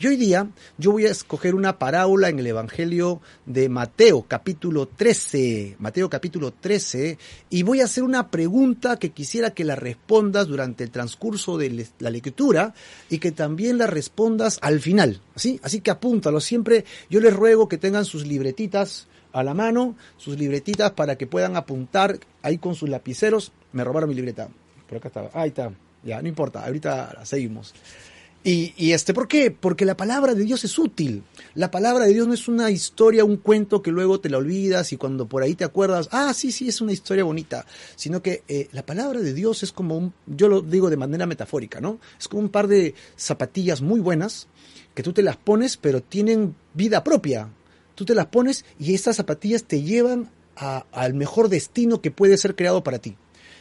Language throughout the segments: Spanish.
Y hoy día yo voy a escoger una parábola en el Evangelio de Mateo capítulo 13, Mateo capítulo 13, y voy a hacer una pregunta que quisiera que la respondas durante el transcurso de la lectura y que también la respondas al final, ¿sí? Así que apúntalo siempre, yo les ruego que tengan sus libretitas a la mano, sus libretitas para que puedan apuntar ahí con sus lapiceros. Me robaron mi libreta, por acá estaba, ahí está, ya, no importa, ahorita seguimos. Y, este, ¿por qué? Porque la palabra de Dios es útil. La palabra de Dios no es una historia, un cuento que luego te la olvidas y cuando por ahí te acuerdas, ah, sí, sí, es una historia bonita. Sino que eh, la palabra de Dios es como un, yo lo digo de manera metafórica, ¿no? Es como un par de zapatillas muy buenas que tú te las pones, pero tienen vida propia. Tú te las pones y estas zapatillas te llevan al mejor destino que puede ser creado para ti.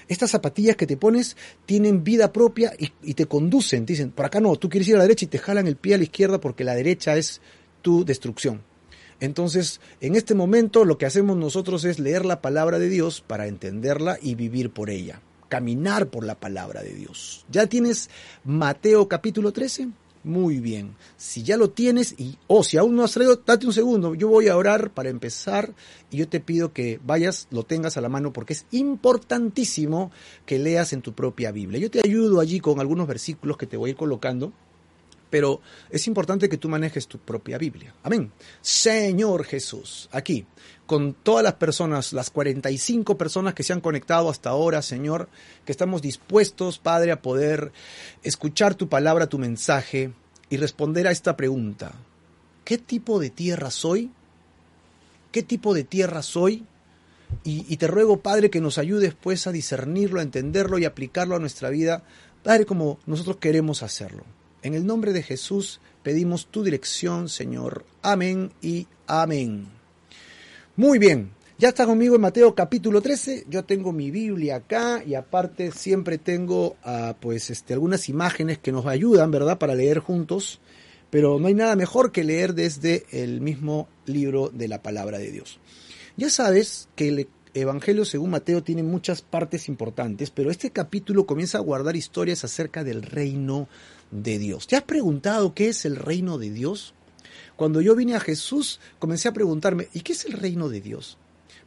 Estas zapatillas que te pones tienen vida propia y, te conducen. Te dicen, por acá no, tú quieres ir a la derecha y te jalan el pie a la izquierda porque la derecha es tu destrucción. Entonces, en este momento lo que hacemos nosotros es leer la palabra de Dios para entenderla y vivir por ella. Caminar por la palabra de Dios. ¿Ya tienes Mateo capítulo 13? Muy bien. Si ya lo tienes y o si aún no has traído, date un segundo. Yo voy a orar para empezar y yo te pido que vayas, lo tengas a la mano porque es importantísimo que leas en tu propia Biblia. Yo te ayudo allí con algunos versículos que te voy a ir colocando pero es importante que tú manejes tu propia Biblia. Amén. Señor Jesús, aquí, con todas las personas, las 45 personas que se han conectado hasta ahora, Señor, que estamos dispuestos, Padre, a poder escuchar tu palabra, tu mensaje y responder a esta pregunta. ¿Qué tipo de tierra soy? ¿Qué tipo de tierra soy? Y, te ruego, Padre, que nos ayudes pues a discernirlo, a entenderlo y aplicarlo a nuestra vida, Padre, como nosotros queremos hacerlo. En el nombre de Jesús pedimos tu dirección, Señor. Amén y amén. Muy bien, ya está conmigo en Mateo capítulo 13. Yo tengo mi Biblia acá y aparte siempre tengo ah, pues este, algunas imágenes que nos ayudan, ¿verdad?, para leer juntos. Pero no hay nada mejor que leer desde el mismo libro de la palabra de Dios. Ya sabes que el Evangelio según Mateo tiene muchas partes importantes, pero este capítulo comienza a guardar historias acerca del reino de Dios. ¿Te has preguntado qué es el reino de Dios? Cuando yo vine a Jesús, comencé a preguntarme, ¿y qué es el reino de Dios?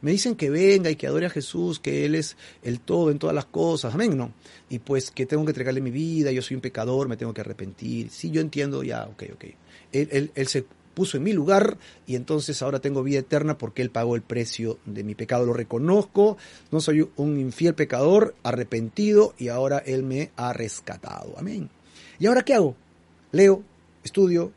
Me dicen que venga y que adore a Jesús, que Él es el todo en todas las cosas, amén, ¿no? Y pues que tengo que entregarle mi vida, yo soy un pecador, me tengo que arrepentir. Sí, yo entiendo, ya, ok, ok. Él, él se puso en mi lugar y entonces ahora tengo vida eterna porque Él pagó el precio de mi pecado. Lo reconozco, no soy un infiel pecador, arrepentido y ahora Él me ha rescatado. Amén. ¿Y ahora qué hago? Leo, estudio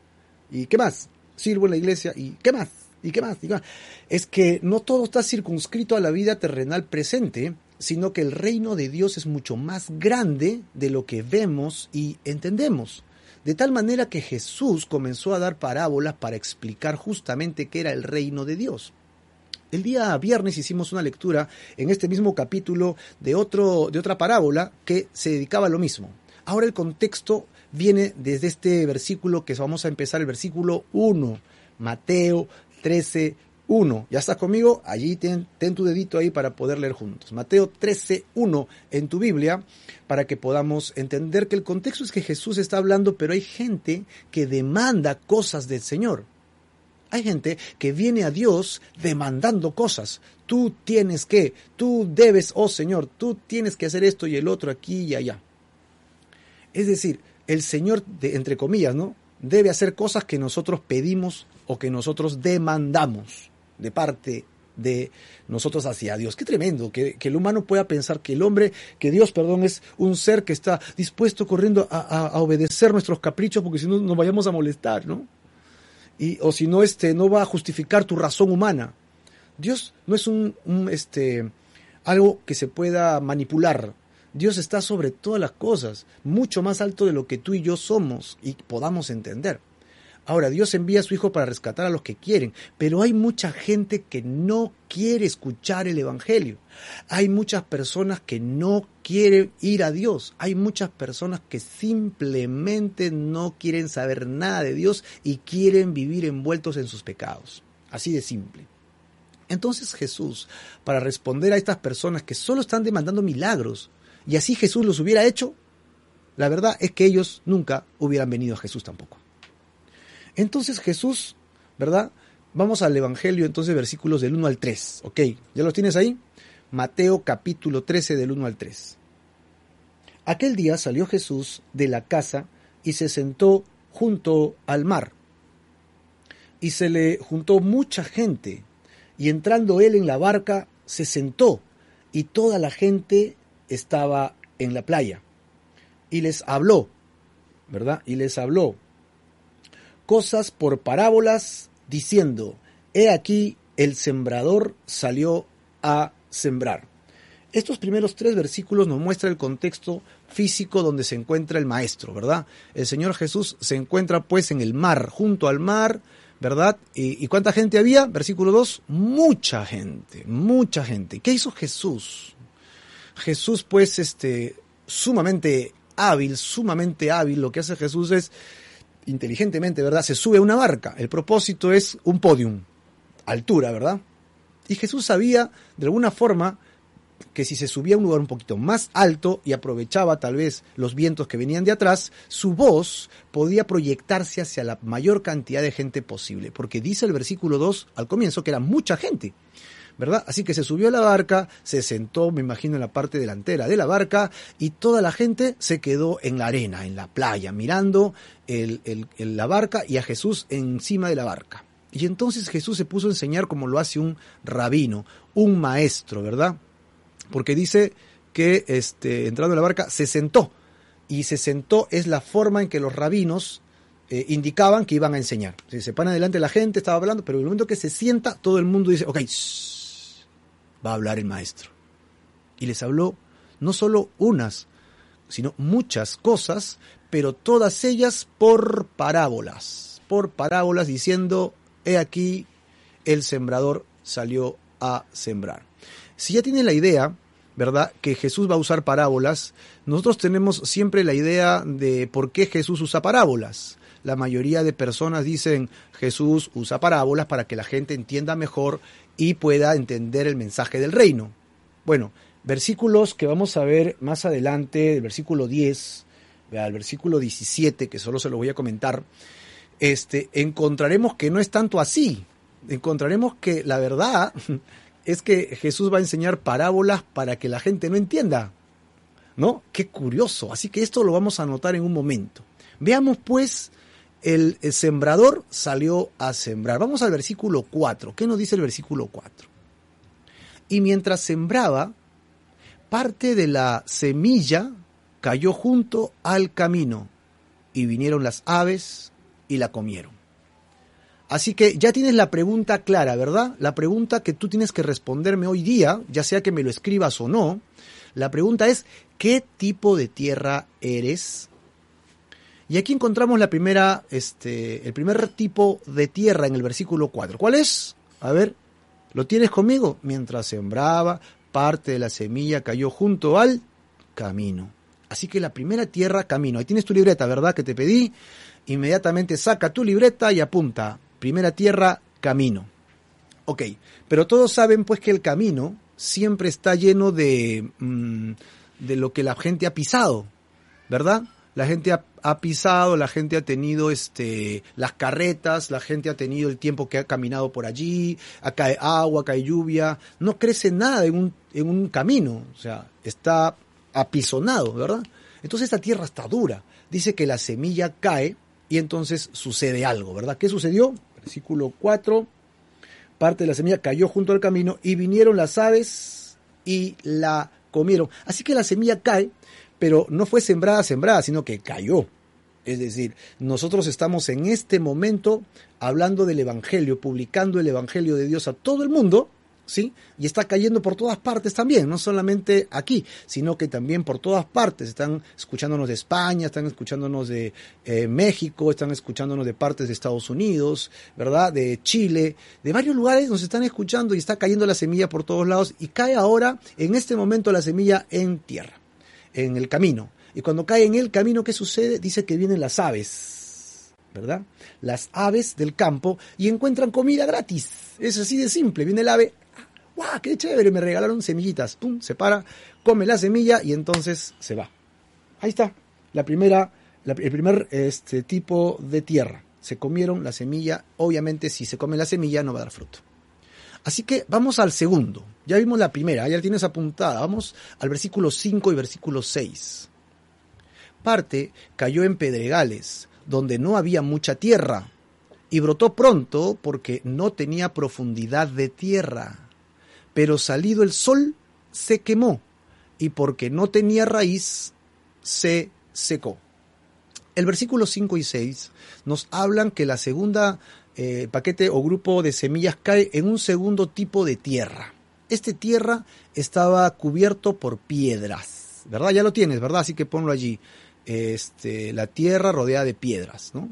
y ¿qué más? Sirvo en la iglesia y ¿qué más? ¿Y qué más? ¿Y qué más? Es que no todo está circunscrito a la vida terrenal presente, sino que el reino de Dios es mucho más grande de lo que vemos y entendemos. De tal manera que Jesús comenzó a dar parábolas para explicar justamente qué era el reino de Dios. El día viernes hicimos una lectura en este mismo capítulo de, otro, de otra parábola que se dedicaba a lo mismo. Ahora el contexto viene desde este versículo que vamos a empezar, el versículo 1, Mateo 13, 1. ¿Ya estás conmigo? Allí ten, tu dedito ahí para poder leer juntos. Mateo 13, 1 en tu Biblia, para que podamos entender que el contexto es que Jesús está hablando, pero hay gente que demanda cosas del Señor. Hay gente que viene a Dios demandando cosas. Tú tienes que, tú debes, oh Señor, tú tienes que hacer esto y el otro aquí y allá. Es decir, el Señor, de, entre comillas, ¿no? Debe hacer cosas que nosotros pedimos o que nosotros demandamos de parte de nosotros hacia Dios. Qué tremendo que, el humano pueda pensar que el hombre, que Dios, perdón, es un ser que está dispuesto corriendo a, obedecer nuestros caprichos porque si no nos vayamos a molestar, ¿no? Y, o si no, este, no va a justificar tu razón humana. Dios no es un, un este, algo que se pueda manipular, Dios está sobre todas las cosas, mucho más alto de lo que tú y yo somos y podamos entender. Ahora, Dios envía a su Hijo para rescatar a los que quieren, pero hay mucha gente que no quiere escuchar el Evangelio. Hay muchas personas que no quieren ir a Dios. Hay muchas personas que simplemente no quieren saber nada de Dios y quieren vivir envueltos en sus pecados. Así de simple. Entonces Jesús, para responder a estas personas que solo están demandando milagros, y así Jesús los hubiera hecho, la verdad es que ellos nunca hubieran venido a Jesús tampoco. Entonces Jesús, ¿verdad? Vamos al Evangelio entonces versículos del 1 al 3, ¿ok? ¿Ya los tienes ahí? Mateo capítulo 13 del 1 al 3. Aquel día salió Jesús de la casa y se sentó junto al mar. Y se le juntó mucha gente, y entrando él en la barca, se sentó, y toda la gente estaba en la playa. Y les habló, ¿verdad? Y les habló cosas por parábolas, diciendo, He aquí el sembrador salió a sembrar. Estos primeros tres versículos nos muestran el contexto físico donde se encuentra el maestro, ¿verdad? El Señor Jesús se encuentra pues en el mar, junto al mar, ¿verdad? ¿Y, cuánta gente había? Versículo 2, mucha gente, mucha gente. ¿Qué hizo Jesús? Jesús pues este sumamente hábil, sumamente hábil, lo que hace Jesús es inteligentemente, ¿verdad? Se sube a una barca. El propósito es un podium, altura, ¿verdad? Y Jesús sabía, de alguna forma, que si se subía a un lugar un poquito más alto y aprovechaba tal vez los vientos que venían de atrás, su voz podía proyectarse hacia la mayor cantidad de gente posible, porque dice el versículo 2 al comienzo que era mucha gente. ¿Verdad? Así que se subió a la barca, se sentó, me imagino, en la parte delantera de la barca y toda la gente se quedó en la arena, en la playa, mirando la barca y a Jesús encima de la barca. Y entonces Jesús se puso a enseñar como lo hace un rabino, un maestro, ¿verdad? Porque dice que este, entrando en la barca se sentó. Y se sentó es la forma en que los rabinos eh, indicaban que iban a enseñar. se pone adelante la gente, estaba hablando, pero en el momento que se sienta, todo el mundo dice, ok, va a hablar el maestro. Y les habló no solo unas, sino muchas cosas, pero todas ellas por parábolas, por parábolas diciendo, he aquí, el sembrador salió a sembrar. Si ya tienen la idea, ¿verdad? Que Jesús va a usar parábolas. Nosotros tenemos siempre la idea de por qué Jesús usa parábolas. La mayoría de personas dicen Jesús usa parábolas para que la gente entienda mejor y pueda entender el mensaje del reino. Bueno, versículos que vamos a ver más adelante, del versículo 10 al versículo 17, que solo se lo voy a comentar, este, encontraremos que no es tanto así. Encontraremos que la verdad es que Jesús va a enseñar parábolas para que la gente no entienda. ¿No? Qué curioso. Así que esto lo vamos a notar en un momento. Veamos pues el, sembrador salió a sembrar. Vamos al versículo 4. ¿Qué nos dice el versículo 4? Y mientras sembraba, parte de la semilla cayó junto al camino, y vinieron las aves y la comieron. Así que ya tienes la pregunta clara, ¿verdad? La pregunta que tú tienes que responderme hoy día, ya sea que me lo escribas o no, la pregunta es, ¿qué tipo de tierra eres? Y aquí encontramos la primera, este, el primer tipo de tierra en el versículo 4. ¿Cuál es? A ver, ¿lo tienes conmigo? Mientras sembraba, parte de la semilla cayó junto al camino. Así que la primera tierra, camino. Ahí tienes tu libreta, ¿verdad? Que te pedí. Inmediatamente saca tu libreta y apunta. Primera tierra, camino. Ok, pero todos saben pues que el camino siempre está lleno de, mm, de lo que la gente ha pisado, ¿verdad? La gente ha, pisado, la gente ha tenido este, las carretas, la gente ha tenido el tiempo que ha caminado por allí, acá hay agua, hay lluvia, no crece nada en un, en un camino, o sea, está apisonado, ¿verdad? Entonces esta tierra está dura. Dice que la semilla cae y entonces sucede algo, ¿verdad? ¿Qué sucedió? Versículo 4, parte de la semilla cayó junto al camino y vinieron las aves y la comieron. Así que la semilla cae pero no fue sembrada, sembrada, sino que cayó. Es decir, nosotros estamos en este momento hablando del Evangelio, publicando el Evangelio de Dios a todo el mundo, ¿sí? Y está cayendo por todas partes también, no solamente aquí, sino que también por todas partes. Están escuchándonos de España, están escuchándonos de eh, México, están escuchándonos de partes de Estados Unidos, ¿verdad? De Chile, de varios lugares nos están escuchando y está cayendo la semilla por todos lados y cae ahora, en este momento, la semilla en tierra, en el camino. Y cuando cae en el camino, ¿qué sucede? Dice que vienen las aves, ¿verdad? Las aves del campo y encuentran comida gratis. Es así de simple. Viene el ave, ¡guau! ¡Qué chévere! Me regalaron semillitas. ¡Pum! Se para, come la semilla y entonces se va. Ahí está. La primera, el primer este, tipo de tierra. Se comieron la semilla. Obviamente, si se come la semilla, no va a dar fruto. Así que vamos al segundo. Ya vimos la primera, ya tienes apuntada. Vamos al versículo 5 y versículo 6 parte cayó en pedregales, donde no había mucha tierra, y brotó pronto porque no tenía profundidad de tierra. Pero salido el sol, se quemó, y porque no tenía raíz, se secó. El versículo 5 y 6 nos hablan que la segunda eh, paquete o grupo de semillas cae en un segundo tipo de tierra. Este tierra estaba cubierto por piedras, ¿verdad? Ya lo tienes, ¿verdad? Así que ponlo allí este, la tierra rodeada de piedras, ¿no?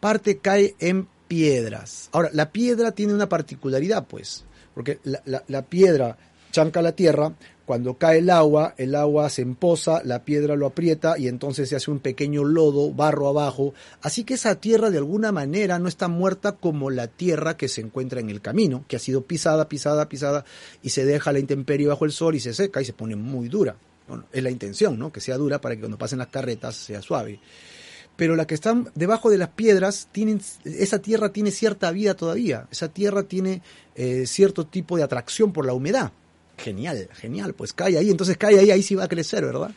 Parte cae en piedras. Ahora, la piedra tiene una particularidad, pues, porque la, piedra chanca la tierra, cuando cae el agua, el agua se empoza, la piedra lo aprieta y entonces se hace un pequeño lodo, barro abajo. Así que esa tierra de alguna manera no está muerta como la tierra que se encuentra en el camino, que ha sido pisada, pisada, pisada y se deja la intemperie bajo el sol y se seca y se pone muy dura. Bueno, es la intención, ¿no? Que sea dura para que cuando pasen las carretas sea suave. Pero la que están debajo de las piedras, tienen, esa tierra tiene cierta vida todavía. Esa tierra tiene eh, cierto tipo de atracción por la humedad. Genial, genial. Pues cae ahí, entonces cae ahí, ahí sí va a crecer, ¿verdad?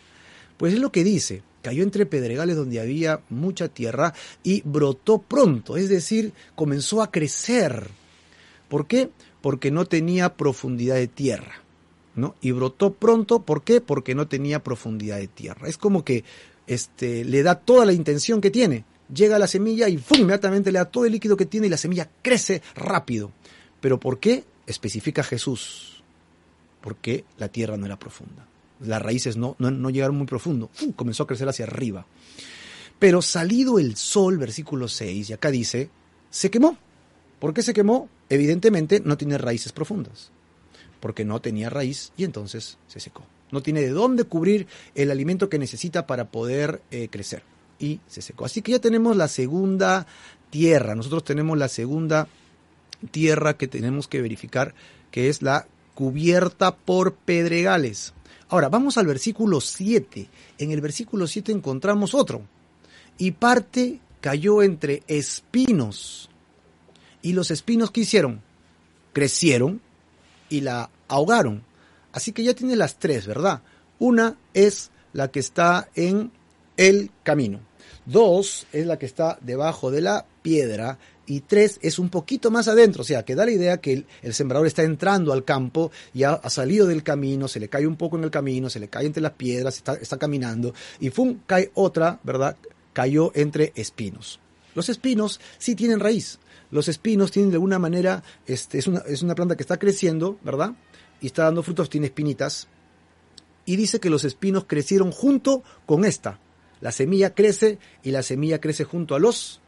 Pues es lo que dice. Cayó entre pedregales donde había mucha tierra y brotó pronto, es decir, comenzó a crecer. ¿Por qué? Porque no tenía profundidad de tierra. ¿no? Y brotó pronto, ¿por qué? Porque no tenía profundidad de tierra. Es como que este, le da toda la intención que tiene. Llega la semilla y ¡fum! inmediatamente le da todo el líquido que tiene y la semilla crece rápido. ¿Pero por qué? Especifica Jesús. Porque la tierra no era profunda. Las raíces no, no, llegaron muy profundo. Comenzó a crecer hacia arriba. Pero salido el sol, versículo 6, y acá dice, se quemó. ¿Por qué se quemó? Evidentemente no tiene raíces profundas porque no tenía raíz y entonces se secó. No tiene de dónde cubrir el alimento que necesita para poder eh, crecer y se secó. Así que ya tenemos la segunda tierra. Nosotros tenemos la segunda tierra que tenemos que verificar, que es la cubierta por pedregales. Ahora, vamos al versículo 7. En el versículo 7 encontramos otro. Y parte cayó entre espinos. ¿Y los espinos qué hicieron? Crecieron y la ahogaron. Así que ya tiene las tres, ¿verdad? Una es la que está en el camino. Dos es la que está debajo de la piedra. Y tres es un poquito más adentro. O sea, que da la idea que el, sembrador está entrando al campo, ya ha salido del camino, se le cae un poco en el camino, se le cae entre las piedras, está, está caminando. Y ¡fum! cae otra, ¿verdad? Cayó entre espinos. Los espinos sí tienen raíz. Los espinos tienen de alguna manera, este, es, una, es una planta que está creciendo, ¿verdad? Y está dando frutos, tiene espinitas. Y dice que los espinos crecieron junto con esta. La semilla crece y la semilla crece junto a los,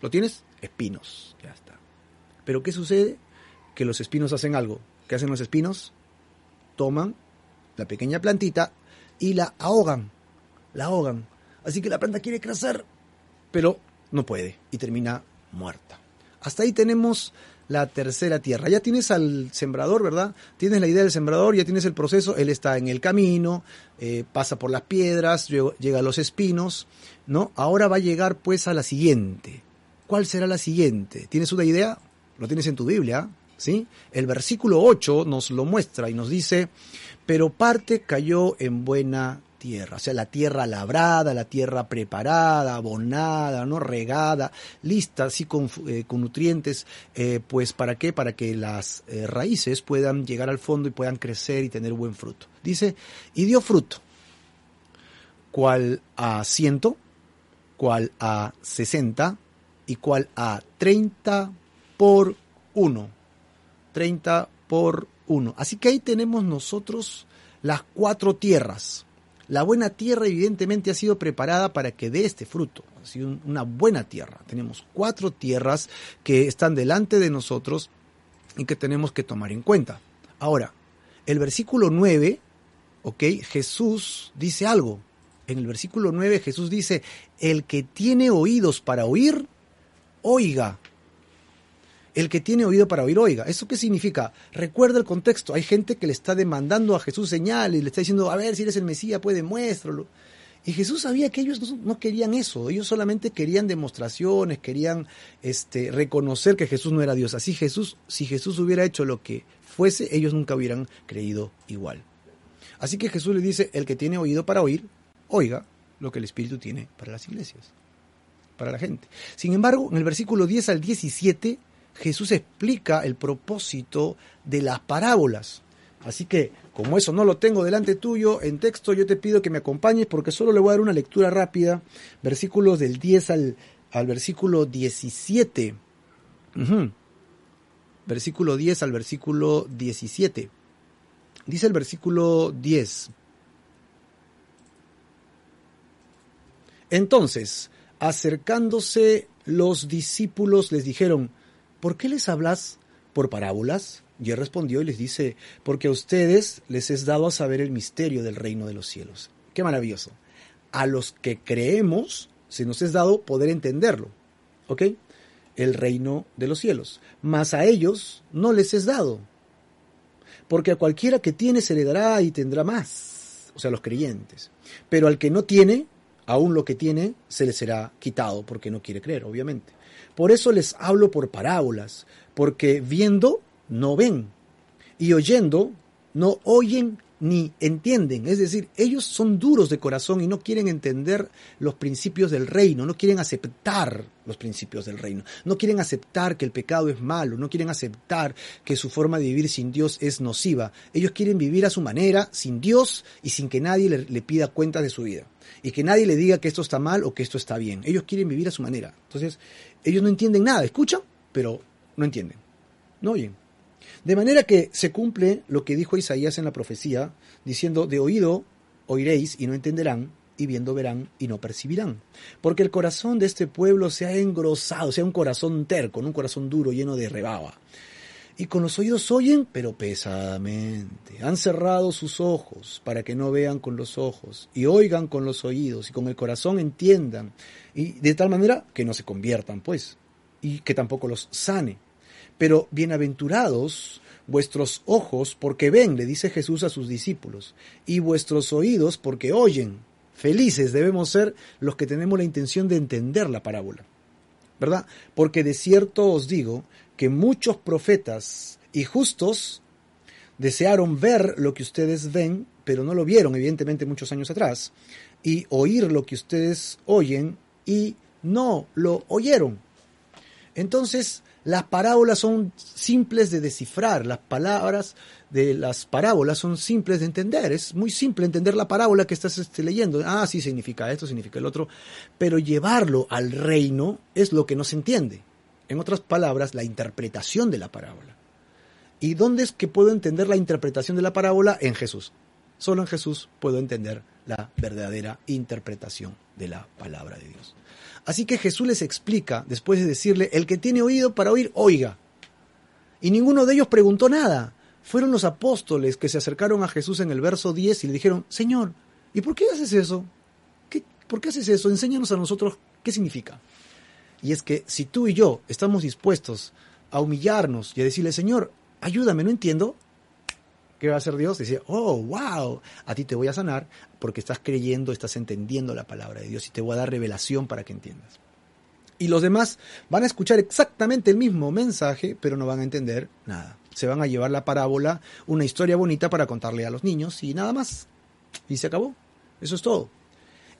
¿lo tienes? Espinos. Ya está. Pero ¿qué sucede? Que los espinos hacen algo. ¿Qué hacen los espinos? Toman la pequeña plantita y la ahogan. La ahogan. Así que la planta quiere crecer, pero no puede y termina muerta. Hasta ahí tenemos la tercera tierra. Ya tienes al sembrador, ¿verdad? Tienes la idea del sembrador, ya tienes el proceso, él está en el camino, eh, pasa por las piedras, llega a los espinos, ¿no? Ahora va a llegar pues a la siguiente. ¿Cuál será la siguiente? ¿Tienes una idea? Lo tienes en tu Biblia, ¿sí? El versículo 8 nos lo muestra y nos dice, pero parte cayó en buena tierra, o sea, la tierra labrada, la tierra preparada, abonada, no regada, lista así con, eh, nutrientes, eh, pues ¿para qué? Para que las eh, raíces puedan llegar al fondo y puedan crecer y tener buen fruto. Dice, y dio fruto, cual a ciento, cual a sesenta y cual a treinta por uno. Treinta por 1. Así que ahí tenemos nosotros las cuatro tierras. La buena tierra evidentemente ha sido preparada para que dé este fruto. Ha sido una buena tierra. Tenemos cuatro tierras que están delante de nosotros y que tenemos que tomar en cuenta. Ahora, el versículo 9, ok, Jesús dice algo. En el versículo 9 Jesús dice, el que tiene oídos para oír, oiga. El que tiene oído para oír, oiga. ¿Eso qué significa? Recuerda el contexto. Hay gente que le está demandando a Jesús señales, le está diciendo, a ver, si eres el Mesías, pues demuéstralo. Y Jesús sabía que ellos no, querían eso, ellos solamente querían demostraciones, querían este, reconocer que Jesús no era Dios. Así Jesús, si Jesús hubiera hecho lo que fuese, ellos nunca hubieran creído igual. Así que Jesús le dice, el que tiene oído para oír, oiga lo que el Espíritu tiene para las iglesias, Sin embargo, en el versículo 10 al 17, Jesús explica el propósito de las parábolas. Así que, como eso no lo tengo delante tuyo en texto, yo te pido que me acompañes porque solo le voy a dar una lectura rápida, versículos del 10 al, al versículo 17. Versículo 10 al versículo 17. Dice el versículo 10. Entonces, acercándose los discípulos les dijeron, ¿por qué les hablas por parábolas? Y él respondió y les dice, porque a ustedes les es dado a saber el misterio del reino de los cielos. Qué maravilloso. A los que creemos se nos es dado poder entenderlo. ¿Ok? El reino de los cielos. Mas a ellos no les es dado. Porque a cualquiera que tiene se le dará y tendrá más. O sea, los creyentes. Pero al que no tiene, aún lo que tiene se le será quitado porque no quiere creer, obviamente. Por eso les hablo por parábolas, porque viendo no ven y oyendo no oyen ni entienden. Es decir, ellos son duros de corazón y no quieren entender los principios del reino, no quieren aceptar los principios del reino, no quieren aceptar que el pecado es malo, no quieren aceptar que su forma de vivir sin Dios es nociva. Ellos quieren vivir a su manera, sin Dios y sin que nadie le, pida cuentas de su vida. Y que nadie le diga que esto está mal o que esto está bien. Ellos quieren vivir a su manera. Entonces, ellos no entienden nada, escuchan, pero no entienden, no oyen. De manera que se cumple lo que dijo Isaías en la profecía, diciendo, de oído oiréis y no entenderán, y viendo verán y no percibirán. Porque el corazón de este pueblo se ha engrosado, sea, un corazón terco, un corazón duro, lleno de rebaba. Y con los oídos oyen, pero pesadamente. Han cerrado sus ojos para que no vean con los ojos, y oigan con los oídos, y con el corazón entiendan, y de tal manera que no se conviertan, pues, y que tampoco los sane. Pero bienaventurados vuestros ojos porque ven, le dice Jesús a sus discípulos, y vuestros oídos porque oyen. Felices debemos ser los que tenemos la intención de entender la parábola. ¿Verdad? Porque de cierto os digo que muchos profetas y justos desearon ver lo que ustedes ven, pero no lo vieron, evidentemente, muchos años atrás, y oír lo que ustedes oyen y no lo oyeron. Entonces, las parábolas son simples de descifrar, las palabras de las parábolas son simples de entender, es muy simple entender la parábola que estás este, leyendo. Ah, sí, significa esto, significa el otro, pero llevarlo al reino es lo que no se entiende. En otras palabras, la interpretación de la parábola. ¿Y dónde es que puedo entender la interpretación de la parábola? En Jesús. Solo en Jesús puedo entender la verdadera interpretación de la palabra de Dios. Así que Jesús les explica, después de decirle, el que tiene oído para oír, oiga. Y ninguno de ellos preguntó nada. Fueron los apóstoles que se acercaron a Jesús en el verso 10 y le dijeron, Señor, ¿y por qué haces eso? ¿Qué, ¿Por qué haces eso? Enséñanos a nosotros qué significa. Y es que si tú y yo estamos dispuestos a humillarnos y a decirle, Señor, ayúdame, no entiendo, ¿qué va a hacer Dios? Dice, oh, wow, a ti te voy a sanar porque estás creyendo, estás entendiendo la palabra de Dios y te voy a dar revelación para que entiendas. Y los demás van a escuchar exactamente el mismo mensaje, pero no van a entender nada. Se van a llevar la parábola, una historia bonita para contarle a los niños y nada más. Y se acabó. Eso es todo.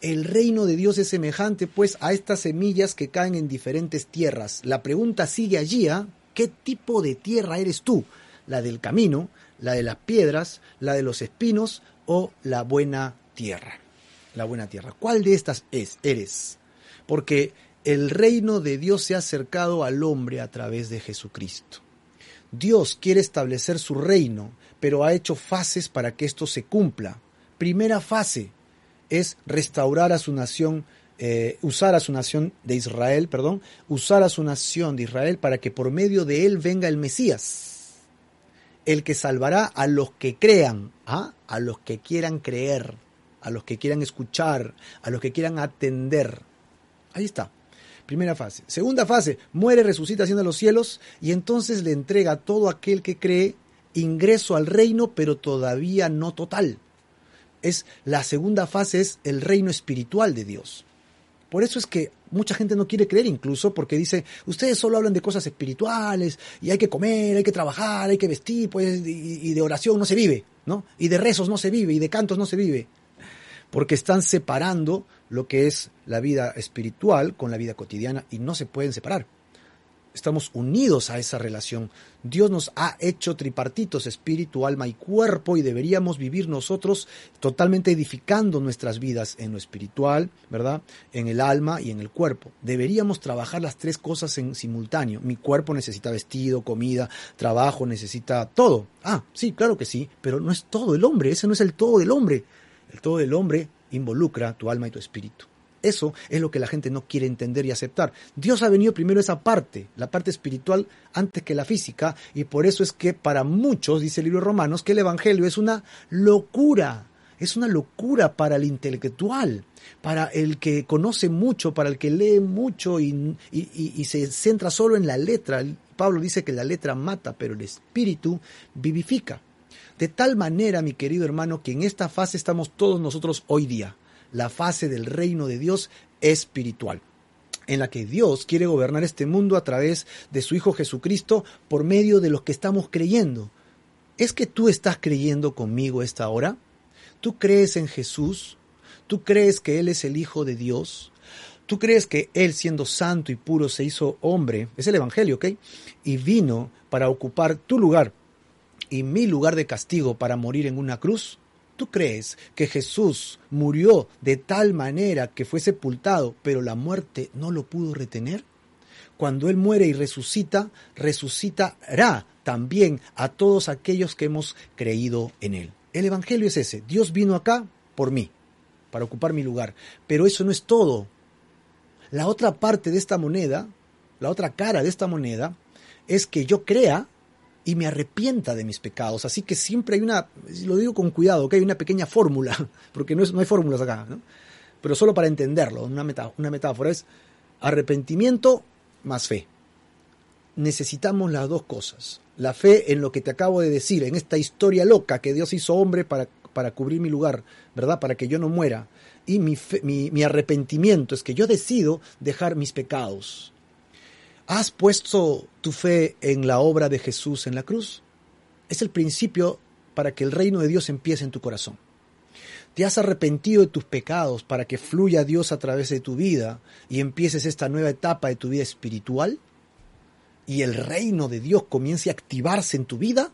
El reino de Dios es semejante pues a estas semillas que caen en diferentes tierras. La pregunta sigue allí, ¿ah? ¿qué tipo de tierra eres tú? ¿La del camino, la de las piedras, la de los espinos o la buena tierra. La buena tierra. ¿Cuál de estas es? Eres. Porque el reino de Dios se ha acercado al hombre a través de Jesucristo. Dios quiere establecer su reino, pero ha hecho fases para que esto se cumpla. Primera fase es restaurar a su nación, eh, usar a su nación de Israel, perdón, usar a su nación de Israel para que por medio de él venga el Mesías, el que salvará a los que crean, ¿ah? a los que quieran creer, a los que quieran escuchar, a los que quieran atender. Ahí está. Primera fase. Segunda fase, muere, resucita, asciende a los cielos y entonces le entrega a todo aquel que cree ingreso al reino, pero todavía no total. Es la segunda fase es el reino espiritual de Dios. Por eso es que mucha gente no quiere creer incluso porque dice, ustedes solo hablan de cosas espirituales y hay que comer, hay que trabajar, hay que vestir, pues y, y de oración no se vive, ¿no? Y de rezos no se vive y de cantos no se vive. Porque están separando lo que es la vida espiritual con la vida cotidiana y no se pueden separar. Estamos unidos a esa relación. Dios nos ha hecho tripartitos, espíritu, alma y cuerpo, y deberíamos vivir nosotros totalmente edificando nuestras vidas en lo espiritual, ¿verdad? En el alma y en el cuerpo. Deberíamos trabajar las tres cosas en simultáneo. Mi cuerpo necesita vestido, comida, trabajo, necesita todo. Ah, sí, claro que sí, pero no es todo el hombre, ese no es el todo del hombre. El todo del hombre involucra tu alma y tu espíritu. Eso es lo que la gente no quiere entender y aceptar. Dios ha venido primero esa parte, la parte espiritual, antes que la física, y por eso es que para muchos, dice el libro de Romanos, que el Evangelio es una locura, es una locura para el intelectual, para el que conoce mucho, para el que lee mucho y, y, y se centra solo en la letra. Pablo dice que la letra mata, pero el espíritu vivifica. De tal manera, mi querido hermano, que en esta fase estamos todos nosotros hoy día, la fase del reino de Dios espiritual en la que Dios quiere gobernar este mundo a través de su Hijo Jesucristo por medio de los que estamos creyendo. ¿Es que tú estás creyendo conmigo esta hora? ¿Tú crees en Jesús? ¿Tú crees que Él es el Hijo de Dios? ¿Tú crees que Él siendo santo y puro se hizo hombre? Es el Evangelio, ¿ok? Y vino para ocupar tu lugar y mi lugar de castigo para morir en una cruz? ¿Tú crees que Jesús murió de tal manera que fue sepultado, pero la muerte no lo pudo retener? Cuando Él muere y resucita, resucitará también a todos aquellos que hemos creído en Él. El Evangelio es ese. Dios vino acá por mí, para ocupar mi lugar. Pero eso no es todo. La otra parte de esta moneda, la otra cara de esta moneda, es que yo crea y me arrepienta de mis pecados. Así que siempre hay una, lo digo con cuidado, que hay una pequeña fórmula, porque no, es, no hay fórmulas acá, pero solo para entenderlo, una metáfora, una metáfora es arrepentimiento más fe. Necesitamos las dos cosas. La fe en lo que te acabo de decir, en esta historia loca que Dios hizo hombre para, para cubrir mi lugar, ¿verdad? Para que yo no muera. Y mi, fe, mi, mi arrepentimiento es que yo decido dejar mis pecados, ¿Has puesto tu fe en la obra de Jesús en la cruz? Es el principio para que el reino de Dios empiece en tu corazón. ¿Te has arrepentido de tus pecados para que fluya Dios a través de tu vida y empieces esta nueva etapa de tu vida espiritual? ¿Y el reino de Dios comience a activarse en tu vida?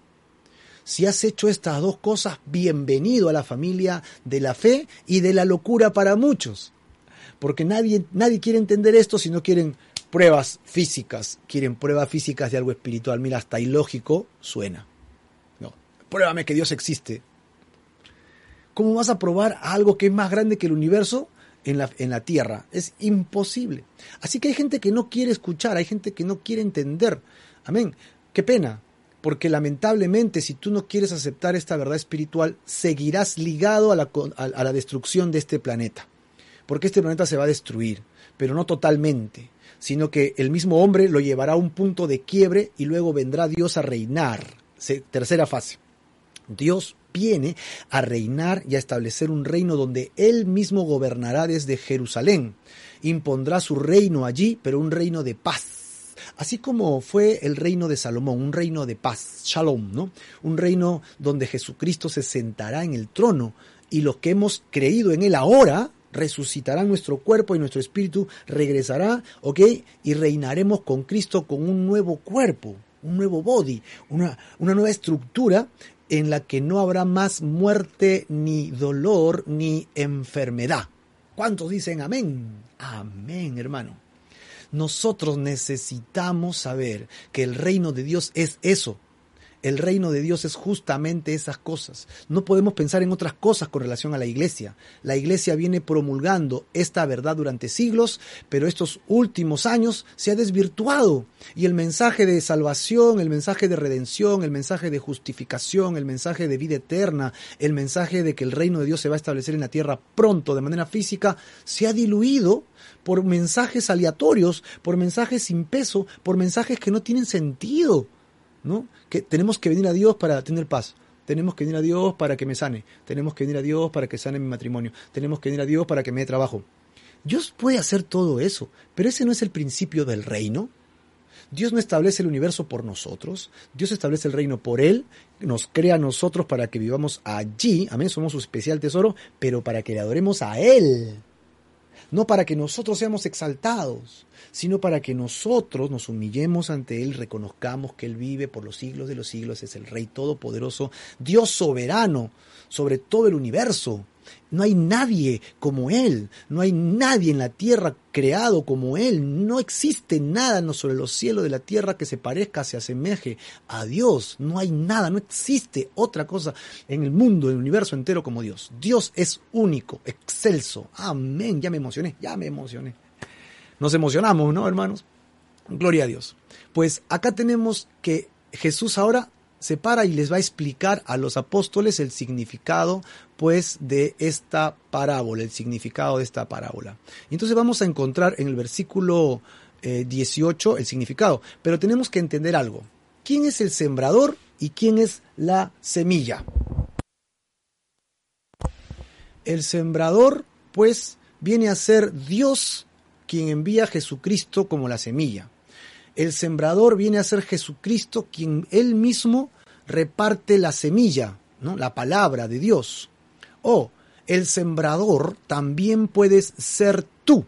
Si has hecho estas dos cosas, bienvenido a la familia de la fe y de la locura para muchos. Porque nadie, nadie quiere entender esto si no quieren pruebas físicas, quieren pruebas físicas de algo espiritual. Mira, hasta ilógico suena. No, pruébame que Dios existe. ¿Cómo vas a probar algo que es más grande que el universo en la, en la tierra? Es imposible. Así que hay gente que no quiere escuchar, hay gente que no quiere entender. Amén. Qué pena, porque lamentablemente si tú no quieres aceptar esta verdad espiritual, seguirás ligado a la, a la destrucción de este planeta. Porque este planeta se va a destruir, pero no totalmente sino que el mismo hombre lo llevará a un punto de quiebre y luego vendrá Dios a reinar. Tercera fase. Dios viene a reinar y a establecer un reino donde Él mismo gobernará desde Jerusalén. Impondrá su reino allí, pero un reino de paz. Así como fue el reino de Salomón, un reino de paz, shalom, ¿no? Un reino donde Jesucristo se sentará en el trono y los que hemos creído en Él ahora resucitará nuestro cuerpo y nuestro espíritu regresará, ¿ok? Y reinaremos con Cristo con un nuevo cuerpo, un nuevo body, una, una nueva estructura en la que no habrá más muerte, ni dolor, ni enfermedad. ¿Cuántos dicen amén? Amén, hermano. Nosotros necesitamos saber que el reino de Dios es eso, El reino de Dios es justamente esas cosas. No podemos pensar en otras cosas con relación a la iglesia. La iglesia viene promulgando esta verdad durante siglos, pero estos últimos años se ha desvirtuado y el mensaje de salvación, el mensaje de redención, el mensaje de justificación, el mensaje de vida eterna, el mensaje de que el reino de Dios se va a establecer en la tierra pronto de manera física, se ha diluido por mensajes aleatorios, por mensajes sin peso, por mensajes que no tienen sentido. Que tenemos que venir a Dios para tener paz. Tenemos que venir a Dios para que me sane. Tenemos que venir a Dios para que sane mi matrimonio. Tenemos que venir a Dios para que me dé trabajo. Dios puede hacer todo eso, pero ese no es el principio del reino. Dios no establece el universo por nosotros, Dios establece el reino por Él, nos crea a nosotros para que vivamos allí, amén, somos su especial tesoro, pero para que le adoremos a Él no para que nosotros seamos exaltados, sino para que nosotros nos humillemos ante Él, reconozcamos que Él vive por los siglos de los siglos, es el Rey Todopoderoso, Dios soberano sobre todo el universo. No hay nadie como Él, no hay nadie en la tierra creado como Él, no existe nada sobre los cielos de la tierra que se parezca, se asemeje a Dios, no hay nada, no existe otra cosa en el mundo, en el universo entero como Dios. Dios es único, excelso, amén, ya me emocioné, ya me emocioné. Nos emocionamos, ¿no, hermanos? Gloria a Dios. Pues acá tenemos que Jesús ahora se para y les va a explicar a los apóstoles el significado pues de esta parábola, el significado de esta parábola. Y entonces vamos a encontrar en el versículo 18 eh, el significado, pero tenemos que entender algo. ¿Quién es el sembrador y quién es la semilla? El sembrador pues viene a ser Dios quien envía a Jesucristo como la semilla. El sembrador viene a ser Jesucristo quien él mismo reparte la semilla, ¿no? la palabra de Dios. O el sembrador también puedes ser tú.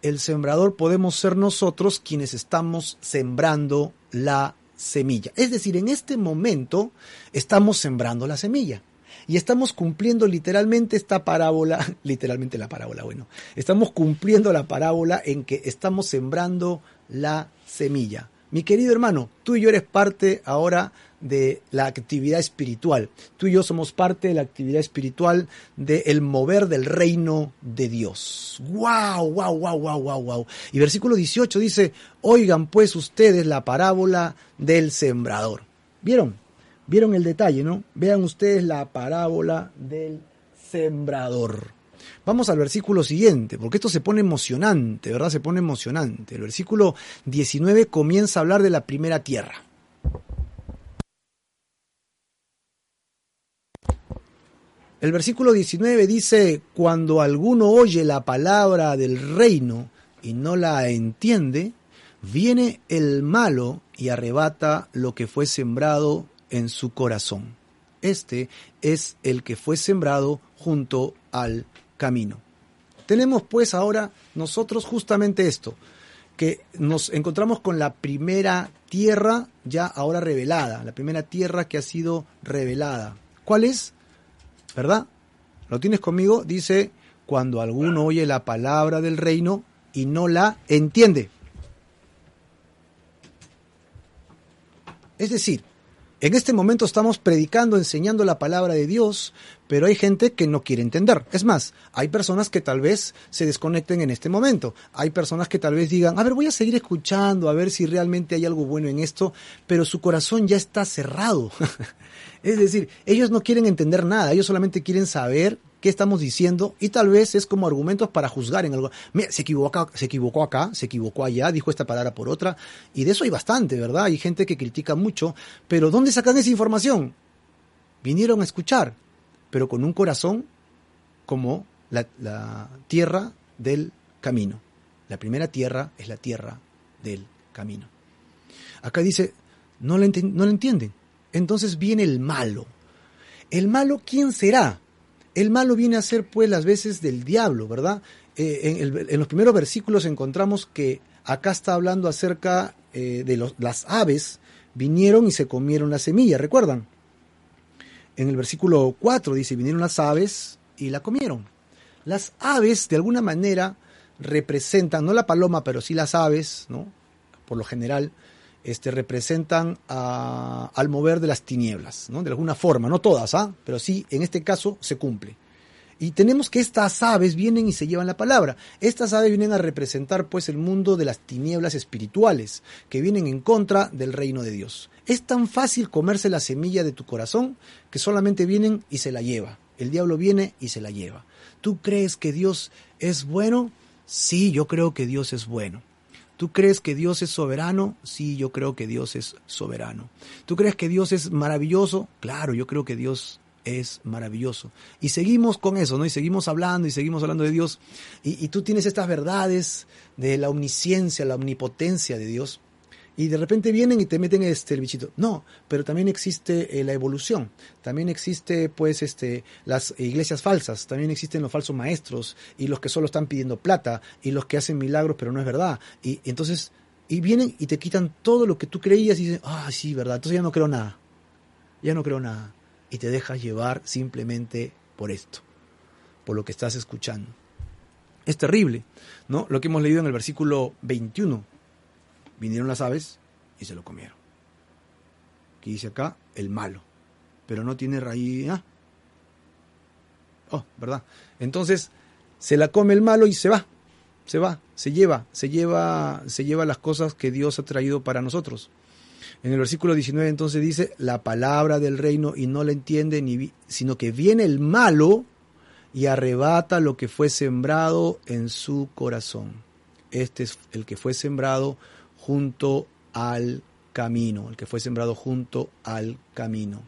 El sembrador podemos ser nosotros quienes estamos sembrando la semilla. Es decir, en este momento estamos sembrando la semilla. Y estamos cumpliendo literalmente esta parábola, literalmente la parábola, bueno, estamos cumpliendo la parábola en que estamos sembrando la semilla. Mi querido hermano, tú y yo eres parte ahora de la actividad espiritual. Tú y yo somos parte de la actividad espiritual del mover del reino de Dios. ¡Wow, wow, wow, wow, wow, wow! Y versículo 18 dice, oigan pues ustedes la parábola del sembrador. ¿Vieron? ¿Vieron el detalle, no? Vean ustedes la parábola del sembrador. Vamos al versículo siguiente, porque esto se pone emocionante, ¿verdad? Se pone emocionante. El versículo 19 comienza a hablar de la primera tierra. El versículo 19 dice, cuando alguno oye la palabra del reino y no la entiende, viene el malo y arrebata lo que fue sembrado en su corazón. Este es el que fue sembrado junto al camino. Tenemos pues ahora nosotros justamente esto, que nos encontramos con la primera tierra ya ahora revelada, la primera tierra que ha sido revelada. ¿Cuál es? ¿verdad? ¿Lo tienes conmigo? Dice, cuando alguno oye la palabra del reino y no la entiende. Es decir, en este momento estamos predicando, enseñando la palabra de Dios, pero hay gente que no quiere entender. Es más, hay personas que tal vez se desconecten en este momento. Hay personas que tal vez digan, a ver, voy a seguir escuchando, a ver si realmente hay algo bueno en esto, pero su corazón ya está cerrado. Es decir, ellos no quieren entender nada, ellos solamente quieren saber qué estamos diciendo y tal vez es como argumentos para juzgar en algo. Mira, se equivocó, se equivocó acá, se equivocó allá, dijo esta palabra por otra y de eso hay bastante, ¿verdad? Hay gente que critica mucho, pero ¿dónde sacan esa información? Vinieron a escuchar, pero con un corazón como la, tierra del camino. La primera tierra es la tierra del camino. Acá dice, no lo, no entienden entonces viene el malo. ¿El malo quién será? El malo viene a ser pues las veces del diablo, ¿verdad? Eh, en, los primeros versículos encontramos que acá está hablando acerca eh, de las aves vinieron y se comieron la semilla, ¿recuerdan? En el versículo 4 dice, vinieron las aves y la comieron. Las aves de alguna manera representan, no la paloma, pero sí las aves, ¿no? Por lo general, este, representan al mover de las tinieblas, ¿no? De alguna forma, no todas, ¿ah? Pero sí, en este caso se cumple. Y tenemos que estas aves vienen y se llevan la palabra. Estas aves vienen a representar pues el mundo de las tinieblas espirituales, que vienen en contra del reino de Dios. Es tan fácil comerse la semilla de tu corazón que solamente vienen y se la lleva. El diablo viene y se la lleva. ¿Tú crees que Dios es bueno? Sí, yo creo que Dios es bueno. ¿Tú crees que Dios es soberano? Sí, yo creo que Dios es soberano. ¿Tú crees que Dios es maravilloso? Claro, yo creo que Dios es maravilloso. Y seguimos con eso, ¿no? Y seguimos hablando y seguimos hablando de Dios. Y, tú tienes estas verdades de la omnisciencia, la omnipotencia de Dios. Y de repente vienen y te meten este el bichito. No, pero también existe eh, la evolución. También existe pues este las iglesias falsas, también existen los falsos maestros y los que solo están pidiendo plata y los que hacen milagros, pero no es verdad. Y, y entonces y vienen y te quitan todo lo que tú creías y dicen, "Ah, sí, verdad." Entonces ya no creo nada. Ya no creo nada y te dejas llevar simplemente por esto, por lo que estás escuchando. Es terrible, ¿no? Lo que hemos leído en el versículo 21. Vinieron las aves y se lo comieron. Aquí dice acá, el malo, pero no tiene raíz. ¿ah? Oh, ¿verdad? Entonces, se la come el malo y se va, se va, se lleva, se lleva, se lleva las cosas que Dios ha traído para nosotros. En el versículo 19 entonces dice, la palabra del reino y no la entiende, sino que viene el malo y arrebata lo que fue sembrado en su corazón. Este es el que fue sembrado junto al camino, el que fue sembrado junto al camino.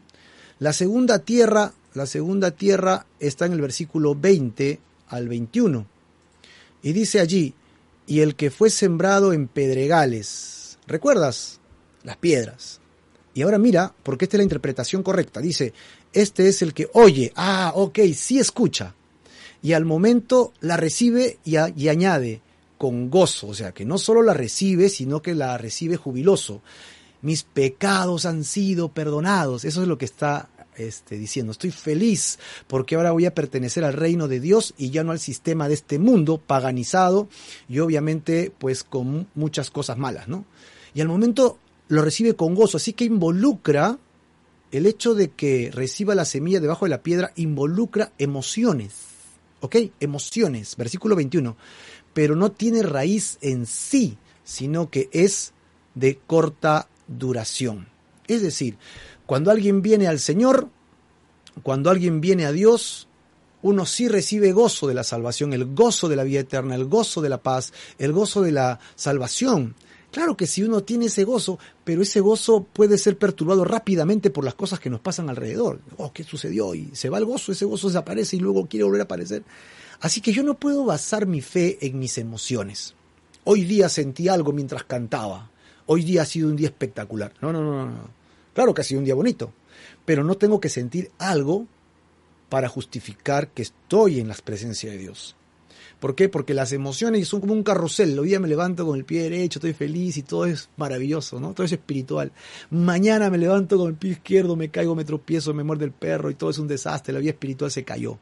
La segunda tierra, la segunda tierra está en el versículo 20 al 21. Y dice allí, y el que fue sembrado en pedregales. ¿Recuerdas? las piedras. Y ahora mira, porque esta es la interpretación correcta. Dice, este es el que oye, ah, ok, sí escucha. Y al momento la recibe y, y añade, con gozo, o sea, que no solo la recibe, sino que la recibe jubiloso. Mis pecados han sido perdonados. Eso es lo que está este, diciendo, estoy feliz porque ahora voy a pertenecer al reino de Dios y ya no al sistema de este mundo paganizado y obviamente pues con muchas cosas malas, ¿no? Y al momento lo recibe con gozo. Así que involucra el hecho de que reciba la semilla debajo de la piedra, involucra emociones. ¿Ok? Emociones. Versículo 21. Pero no tiene raíz en sí, sino que es de corta duración. Es decir, cuando alguien viene al Señor, cuando alguien viene a Dios, uno sí recibe gozo de la salvación, el gozo de la vida eterna, el gozo de la paz, el gozo de la salvación. Claro que si uno tiene ese gozo, pero ese gozo puede ser perturbado rápidamente por las cosas que nos pasan alrededor. Oh, ¿qué sucedió? Y se va el gozo, ese gozo desaparece y luego quiere volver a aparecer. Así que yo no puedo basar mi fe en mis emociones. Hoy día sentí algo mientras cantaba. Hoy día ha sido un día espectacular. No, no, no, no. Claro que ha sido un día bonito, pero no tengo que sentir algo para justificar que estoy en la presencia de Dios. ¿Por qué? Porque las emociones son como un carrusel. Hoy día me levanto con el pie derecho, estoy feliz y todo es maravilloso, ¿no? Todo es espiritual. Mañana me levanto con el pie izquierdo, me caigo, me tropiezo, me muerde el perro y todo es un desastre. La vida espiritual se cayó.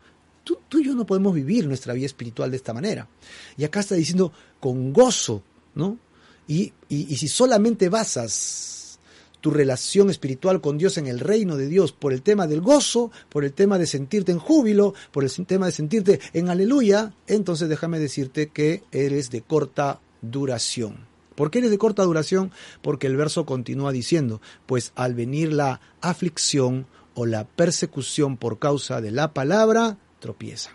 Tú, tú y yo no podemos vivir nuestra vida espiritual de esta manera. Y acá está diciendo con gozo, ¿no? Y, y, y si solamente basas tu relación espiritual con Dios en el reino de Dios por el tema del gozo, por el tema de sentirte en júbilo, por el tema de sentirte en aleluya, entonces déjame decirte que eres de corta duración. ¿Por qué eres de corta duración? Porque el verso continúa diciendo, pues al venir la aflicción o la persecución por causa de la palabra, tropieza.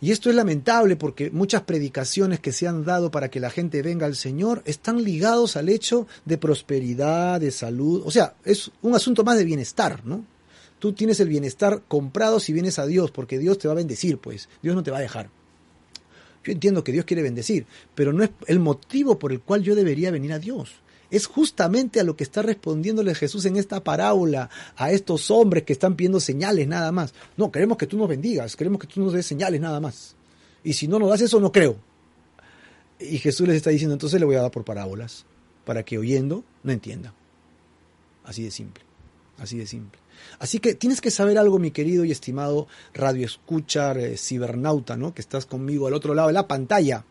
Y esto es lamentable porque muchas predicaciones que se han dado para que la gente venga al Señor están ligados al hecho de prosperidad, de salud. O sea, es un asunto más de bienestar, ¿no? Tú tienes el bienestar comprado si vienes a Dios, porque Dios te va a bendecir, pues. Dios no te va a dejar. Yo entiendo que Dios quiere bendecir, pero no es el motivo por el cual yo debería venir a Dios es justamente a lo que está respondiéndole Jesús en esta parábola a estos hombres que están pidiendo señales nada más. No, queremos que tú nos bendigas, queremos que tú nos des señales nada más. Y si no nos das eso, no creo. Y Jesús les está diciendo, entonces le voy a dar por parábolas, para que oyendo no entienda. Así de simple, así de simple. Así que tienes que saber algo, mi querido y estimado radio escuchar eh, cibernauta, ¿no? Que estás conmigo al otro lado de la pantalla.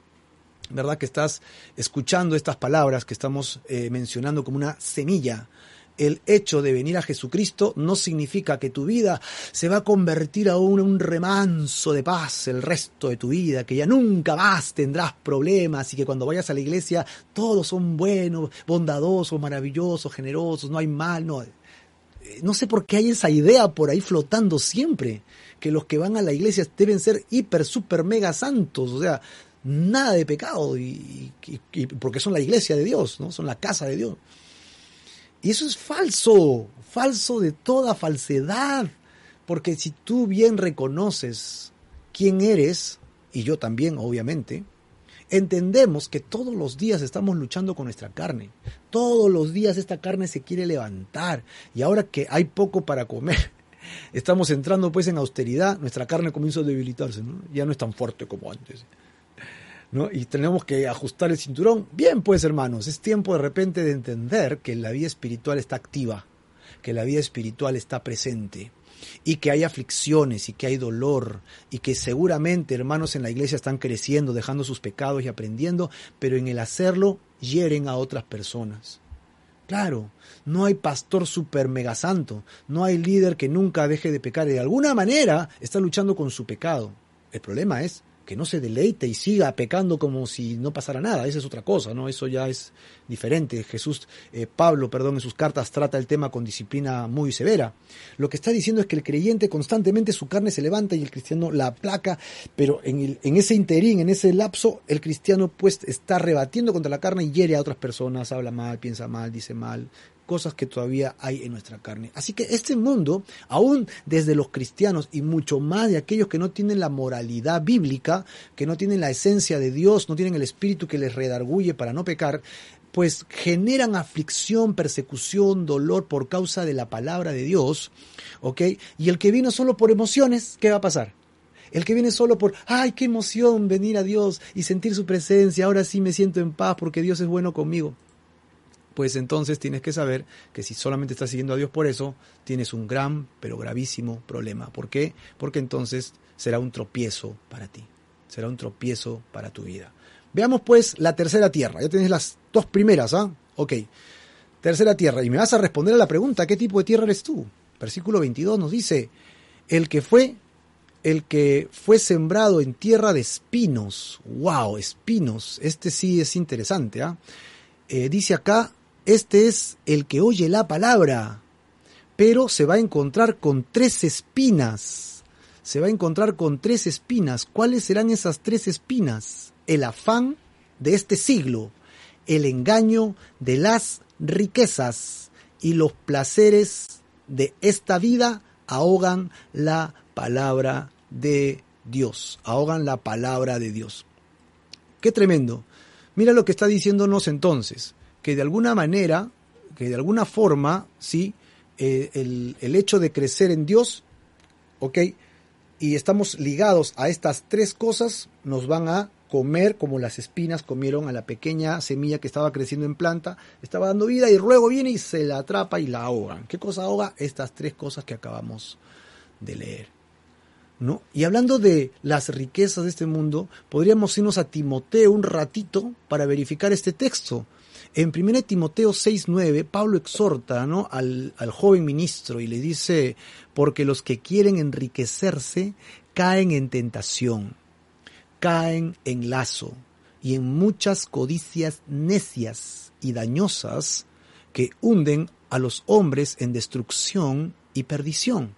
¿Verdad? Que estás escuchando estas palabras que estamos eh, mencionando como una semilla. El hecho de venir a Jesucristo no significa que tu vida se va a convertir a un, un remanso de paz el resto de tu vida, que ya nunca más tendrás problemas y que cuando vayas a la iglesia todos son buenos, bondadosos, maravillosos, generosos, no hay mal, no. Eh, no sé por qué hay esa idea por ahí flotando siempre, que los que van a la iglesia deben ser hiper, super, mega santos, o sea, nada de pecado, y, porque son la iglesia de Dios, ¿no? Son la casa de Dios. Y eso es falso, falso de toda falsedad, porque si tú bien reconoces quién eres, y yo también, obviamente, entendemos que todos los días estamos luchando con nuestra carne. Todos los días esta carne se quiere levantar. Y ahora que hay poco para comer, estamos entrando pues en austeridad, nuestra carne comienza a debilitarse. Ya no es tan fuerte como antes. Y tenemos que ajustar el cinturón. Bien, pues hermanos, es tiempo de repente de entender que la vida espiritual está activa, que la vida espiritual está presente y que hay aflicciones y que hay dolor y que seguramente hermanos en la iglesia están creciendo, dejando sus pecados y aprendiendo, pero en el hacerlo hieren a otras personas. Claro, no hay pastor super mega santo, no hay líder que nunca deje de pecar y de alguna manera está luchando con su pecado. El problema es que no se deleite y siga pecando como si no pasara nada. Esa es otra cosa, ¿no? Eso ya es diferente. Jesús, eh, Pablo, perdón, en sus cartas trata el tema con disciplina muy severa. Lo que está diciendo es que el creyente constantemente su carne se levanta y el cristiano la aplaca, pero en, en ese interín, en ese lapso, el cristiano pues está rebatiendo contra la carne y hiere a otras personas, habla mal, piensa mal, dice mal, cosas que todavía hay en nuestra carne. Así que este mundo, aún desde los cristianos y mucho más de aquellos que no tienen la moralidad bíblica, que no tienen la esencia de Dios, no tienen el espíritu que les redarguye para no pecar, pues generan aflicción, persecución, dolor por causa de la palabra de Dios, ¿ok? Y el que vino solo por emociones, ¿qué va a pasar? El que viene solo por, ay, qué emoción venir a Dios y sentir su presencia, ahora sí me siento en paz porque Dios es bueno conmigo pues entonces tienes que saber que si solamente estás siguiendo a Dios por eso, tienes un gran pero gravísimo problema. ¿Por qué? Porque entonces será un tropiezo para ti, será un tropiezo para tu vida. Veamos pues la tercera tierra, ya tienes las dos primeras, ¿ah? Ok, tercera tierra, y me vas a responder a la pregunta, ¿qué tipo de tierra eres tú? Versículo 22 nos dice, el que fue el que fue sembrado en tierra de espinos. ¡Wow! Espinos. Este sí es interesante. ¿ah? Eh, dice acá, este es el que oye la palabra, pero se va a encontrar con tres espinas. Se va a encontrar con tres espinas. ¿Cuáles serán esas tres espinas? El afán de este siglo, el engaño de las riquezas y los placeres de esta vida ahogan la palabra de Dios, ahogan la palabra de Dios. Qué tremendo. Mira lo que está diciéndonos entonces que de alguna manera, que de alguna forma, ¿sí? Eh, el, hecho de crecer en Dios, ¿ok? Y estamos ligados a estas tres cosas, nos van a comer como las espinas comieron a la pequeña semilla que estaba creciendo en planta, estaba dando vida y luego viene y se la atrapa y la ahogan. ¿Qué cosa ahoga? Estas tres cosas que acabamos de leer. ¿No? Y hablando de las riquezas de este mundo, podríamos irnos a Timoteo un ratito para verificar este texto. En 1 Timoteo 6.9, Pablo exhorta al joven ministro y le dice, porque los que quieren enriquecerse caen en tentación, caen en lazo y en muchas codicias necias y dañosas que hunden a los hombres en destrucción y perdición.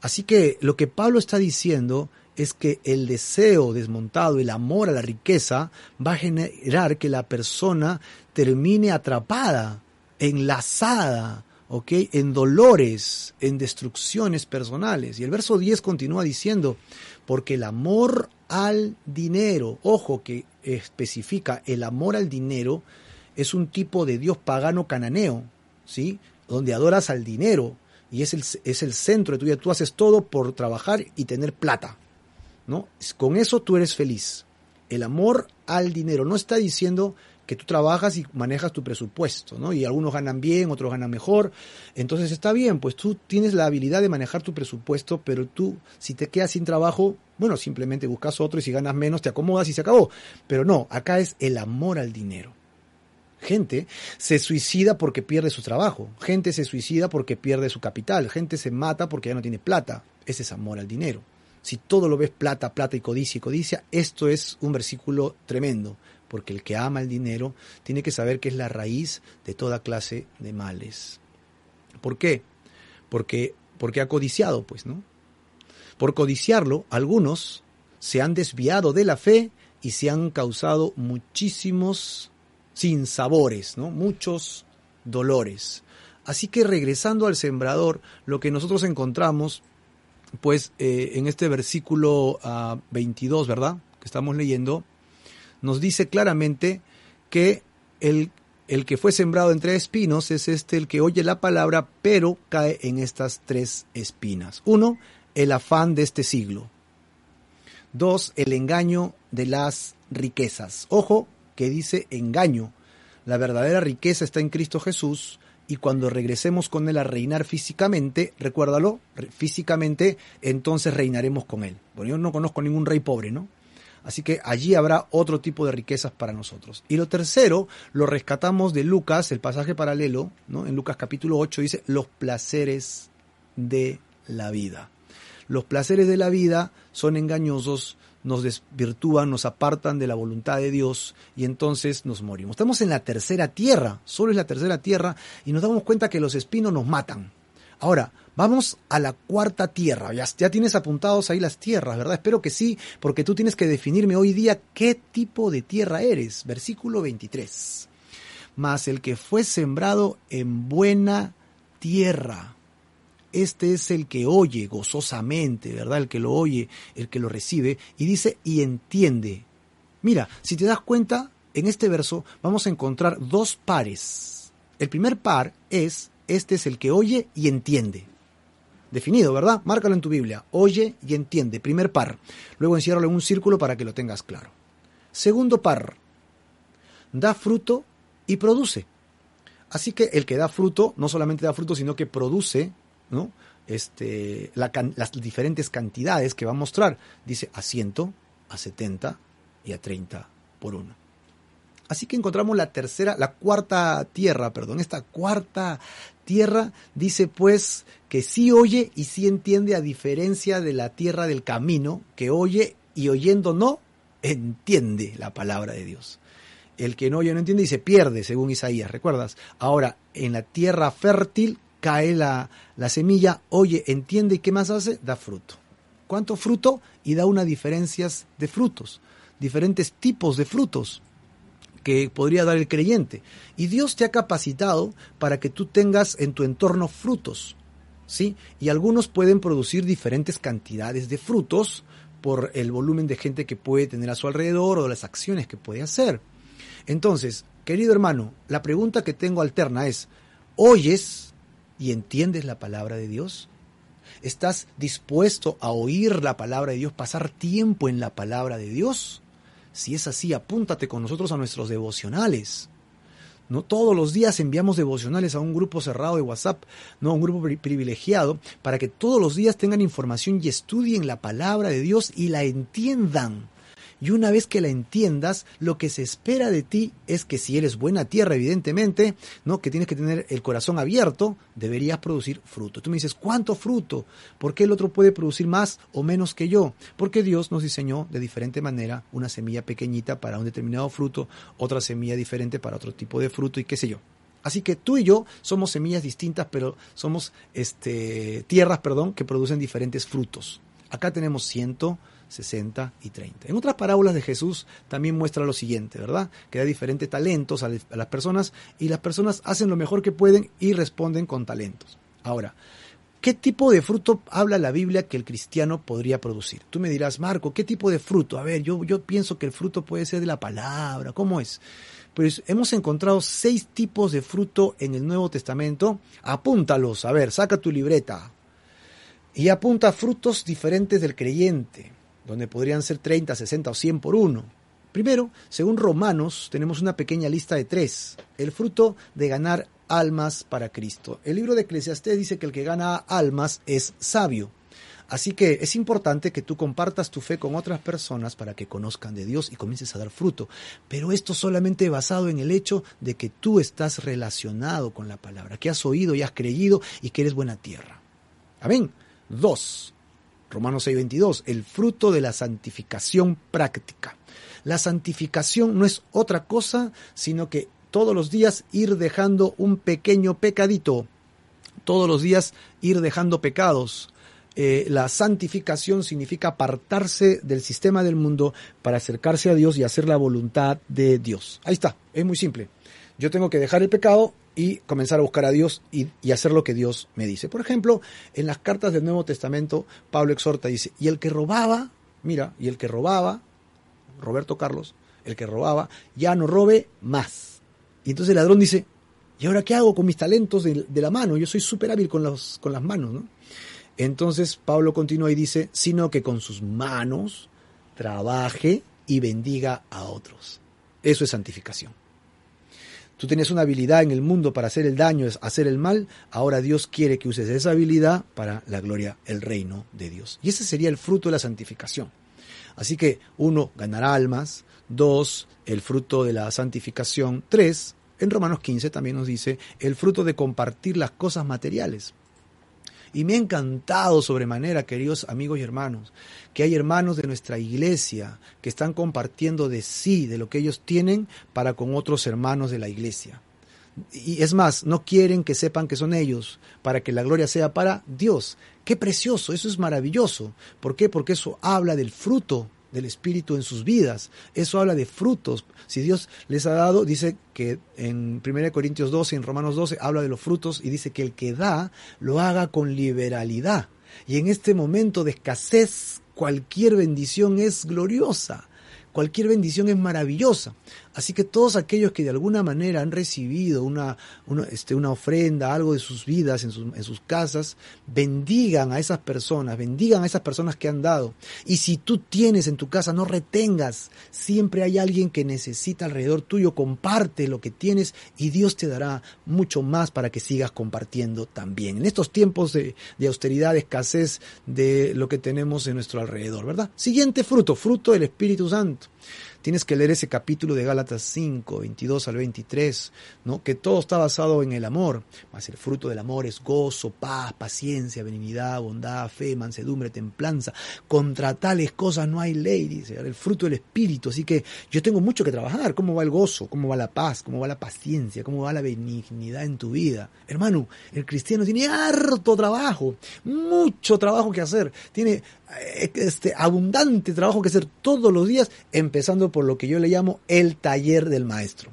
Así que lo que Pablo está diciendo es que el deseo desmontado, el amor a la riqueza, va a generar que la persona termine atrapada, enlazada, ¿ok? En dolores, en destrucciones personales. Y el verso 10 continúa diciendo, porque el amor al dinero, ojo que especifica, el amor al dinero es un tipo de Dios pagano cananeo, ¿sí? Donde adoras al dinero y es el, es el centro de tu vida. Tú haces todo por trabajar y tener plata, ¿no? Con eso tú eres feliz. El amor al dinero no está diciendo que tú trabajas y manejas tu presupuesto, ¿no? Y algunos ganan bien, otros ganan mejor. Entonces está bien, pues tú tienes la habilidad de manejar tu presupuesto, pero tú, si te quedas sin trabajo, bueno, simplemente buscas otro y si ganas menos te acomodas y se acabó. Pero no, acá es el amor al dinero. Gente se suicida porque pierde su trabajo, gente se suicida porque pierde su capital, gente se mata porque ya no tiene plata. Ese es amor al dinero. Si todo lo ves plata, plata y codicia y codicia, esto es un versículo tremendo, porque el que ama el dinero tiene que saber que es la raíz de toda clase de males. ¿Por qué? Porque, porque ha codiciado, pues, ¿no? Por codiciarlo, algunos se han desviado de la fe y se han causado muchísimos sinsabores, ¿no? Muchos dolores. Así que regresando al sembrador, lo que nosotros encontramos, pues eh, en este versículo 22, ah, ¿verdad? Que estamos leyendo, nos dice claramente que el, el que fue sembrado entre espinos es este el que oye la palabra, pero cae en estas tres espinas. Uno, el afán de este siglo. Dos, el engaño de las riquezas. Ojo que dice engaño. La verdadera riqueza está en Cristo Jesús y cuando regresemos con Él a reinar físicamente, recuérdalo, físicamente, entonces reinaremos con Él. Bueno, yo no conozco ningún rey pobre, ¿no? Así que allí habrá otro tipo de riquezas para nosotros. Y lo tercero, lo rescatamos de Lucas, el pasaje paralelo, ¿no? En Lucas capítulo 8 dice, los placeres de la vida. Los placeres de la vida son engañosos, nos desvirtúan, nos apartan de la voluntad de Dios y entonces nos morimos. Estamos en la tercera tierra, solo es la tercera tierra y nos damos cuenta que los espinos nos matan. Ahora, vamos a la cuarta tierra. Ya, ya, tienes apuntados ahí las tierras, ¿verdad? Espero que sí, porque tú tienes que definirme hoy día qué tipo de tierra eres. Versículo 23. Mas el que fue sembrado en buena tierra este es el que oye gozosamente, ¿verdad? El que lo oye, el que lo recibe, y dice, y entiende. Mira, si te das cuenta, en este verso vamos a encontrar dos pares. El primer par es, este es el que oye y entiende. Definido, ¿verdad? Márcalo en tu Biblia. Oye y entiende. Primer par. Luego enciérralo en un círculo para que lo tengas claro. Segundo par. Da fruto y produce. Así que el que da fruto no solamente da fruto, sino que produce ¿no? Este, las diferentes cantidades que va a mostrar. Dice a 100, a 70 y a 30 por uno. Así que encontramos la tercera, la cuarta tierra, perdón, esta cuarta tierra dice pues que sí oye y sí entiende a diferencia de la tierra del camino, que oye y oyendo no, entiende la palabra de Dios. El que no oye no entiende y se pierde, según Isaías, ¿recuerdas? Ahora, en la tierra fértil cae la, semilla, oye, entiende y qué más hace, da fruto. ¿Cuánto fruto? Y da unas diferencias de frutos, diferentes tipos de frutos que podría dar el creyente. Y Dios te ha capacitado para que tú tengas en tu entorno frutos, ¿sí? Y algunos pueden producir diferentes cantidades de frutos por el volumen de gente que puede tener a su alrededor o las acciones que puede hacer. Entonces, querido hermano, la pregunta que tengo alterna es, ¿oyes y entiendes la palabra de Dios? ¿Estás dispuesto a oír la palabra de Dios, pasar tiempo en la palabra de Dios? Si es así, apúntate con nosotros a nuestros devocionales. No todos los días enviamos devocionales a un grupo cerrado de WhatsApp, no a un grupo privilegiado, para que todos los días tengan información y estudien la palabra de Dios y la entiendan. Y una vez que la entiendas, lo que se espera de ti es que si eres buena tierra, evidentemente, ¿no? Que tienes que tener el corazón abierto, deberías producir fruto. Tú me dices, ¿cuánto fruto? ¿Por qué el otro puede producir más o menos que yo? Porque Dios nos diseñó de diferente manera una semilla pequeñita para un determinado fruto, otra semilla diferente para otro tipo de fruto y qué sé yo. Así que tú y yo somos semillas distintas, pero somos este, tierras, perdón, que producen diferentes frutos. Acá tenemos ciento 60 y 30. En otras parábolas de Jesús también muestra lo siguiente, ¿verdad? Que da diferentes talentos a las personas y las personas hacen lo mejor que pueden y responden con talentos. Ahora, ¿qué tipo de fruto habla la Biblia que el cristiano podría producir? Tú me dirás, Marco, ¿qué tipo de fruto? A ver, yo, yo pienso que el fruto puede ser de la palabra, ¿cómo es? Pues hemos encontrado seis tipos de fruto en el Nuevo Testamento. Apúntalos, a ver, saca tu libreta. Y apunta frutos diferentes del creyente donde podrían ser 30, 60 o 100 por uno. Primero, según Romanos, tenemos una pequeña lista de tres. El fruto de ganar almas para Cristo. El libro de Eclesiastés dice que el que gana almas es sabio. Así que es importante que tú compartas tu fe con otras personas para que conozcan de Dios y comiences a dar fruto. Pero esto solamente basado en el hecho de que tú estás relacionado con la palabra, que has oído y has creído y que eres buena tierra. Amén. Dos. Romanos 6:22, el fruto de la santificación práctica. La santificación no es otra cosa, sino que todos los días ir dejando un pequeño pecadito, todos los días ir dejando pecados. Eh, la santificación significa apartarse del sistema del mundo para acercarse a Dios y hacer la voluntad de Dios. Ahí está, es muy simple. Yo tengo que dejar el pecado y comenzar a buscar a Dios y, y, hacer lo que Dios me dice. Por ejemplo, en las cartas del Nuevo Testamento, Pablo exhorta, dice, y el que robaba, mira, y el que robaba, Roberto Carlos, el que robaba, ya no robe más. Y entonces el ladrón dice, ¿y ahora qué hago con mis talentos de, de la mano? Yo soy súper hábil con, los, con las manos, ¿no? Entonces Pablo continúa y dice, sino que con sus manos trabaje y bendiga a otros. Eso es santificación. Tú tienes una habilidad en el mundo para hacer el daño, hacer el mal, ahora Dios quiere que uses esa habilidad para la gloria, el reino de Dios. Y ese sería el fruto de la santificación. Así que uno, ganar almas, dos, el fruto de la santificación, tres, en Romanos 15 también nos dice el fruto de compartir las cosas materiales. Y me ha encantado sobremanera, queridos amigos y hermanos, que hay hermanos de nuestra iglesia que están compartiendo de sí, de lo que ellos tienen, para con otros hermanos de la iglesia. Y es más, no quieren que sepan que son ellos, para que la gloria sea para Dios. Qué precioso, eso es maravilloso. ¿Por qué? Porque eso habla del fruto del Espíritu en sus vidas. Eso habla de frutos. Si Dios les ha dado, dice que en 1 Corintios 12, en Romanos 12, habla de los frutos y dice que el que da lo haga con liberalidad. Y en este momento de escasez, cualquier bendición es gloriosa. Cualquier bendición es maravillosa. Así que todos aquellos que de alguna manera han recibido una, una, este, una ofrenda, algo de sus vidas en sus, en sus casas, bendigan a esas personas, bendigan a esas personas que han dado. Y si tú tienes en tu casa, no retengas. Siempre hay alguien que necesita alrededor tuyo, comparte lo que tienes y Dios te dará mucho más para que sigas compartiendo también. En estos tiempos de, de austeridad, escasez de lo que tenemos en nuestro alrededor, ¿verdad? Siguiente fruto, fruto del Espíritu Santo. Tienes que leer ese capítulo de Gálatas 5, 22 al 23, ¿no? Que todo está basado en el amor. Mas el fruto del amor es gozo, paz, paciencia, benignidad, bondad, fe, mansedumbre, templanza. Contra tales cosas no hay ley, dice. El fruto del Espíritu. Así que yo tengo mucho que trabajar. ¿Cómo va el gozo? ¿Cómo va la paz? ¿Cómo va la paciencia? ¿Cómo va la benignidad en tu vida? Hermano, el cristiano tiene harto trabajo, mucho trabajo que hacer. Tiene este abundante trabajo que hacer todos los días, empezando por lo que yo le llamo el taller del maestro.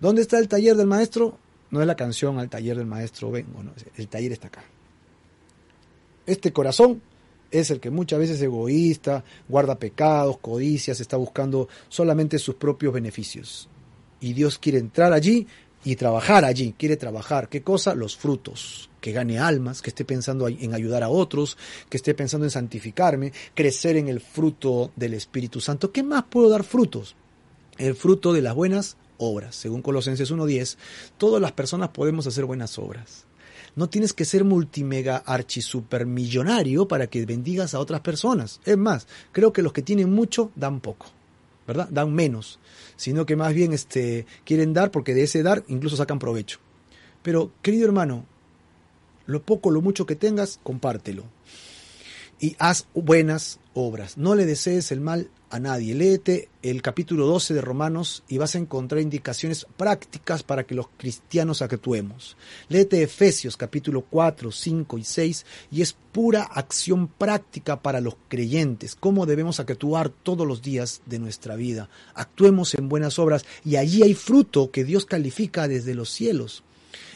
¿Dónde está el taller del maestro? No es la canción al taller del maestro vengo, no, el taller está acá. Este corazón es el que muchas veces es egoísta, guarda pecados, codicias, está buscando solamente sus propios beneficios. Y Dios quiere entrar allí y trabajar allí. Quiere trabajar. ¿Qué cosa? Los frutos. Que gane almas, que esté pensando en ayudar a otros, que esté pensando en santificarme, crecer en el fruto del Espíritu Santo. ¿Qué más puedo dar frutos? El fruto de las buenas obras. Según Colosenses 1.10, todas las personas podemos hacer buenas obras. No tienes que ser multimega archi millonario para que bendigas a otras personas. Es más, creo que los que tienen mucho dan poco, ¿verdad? Dan menos sino que más bien este, quieren dar porque de ese dar incluso sacan provecho. Pero, querido hermano, lo poco, lo mucho que tengas, compártelo. Y haz buenas obras. No le desees el mal a nadie. Léete el capítulo 12 de Romanos y vas a encontrar indicaciones prácticas para que los cristianos actuemos. Léete Efesios capítulo 4, 5 y 6 y es pura acción práctica para los creyentes, cómo debemos actuar todos los días de nuestra vida. Actuemos en buenas obras y allí hay fruto que Dios califica desde los cielos.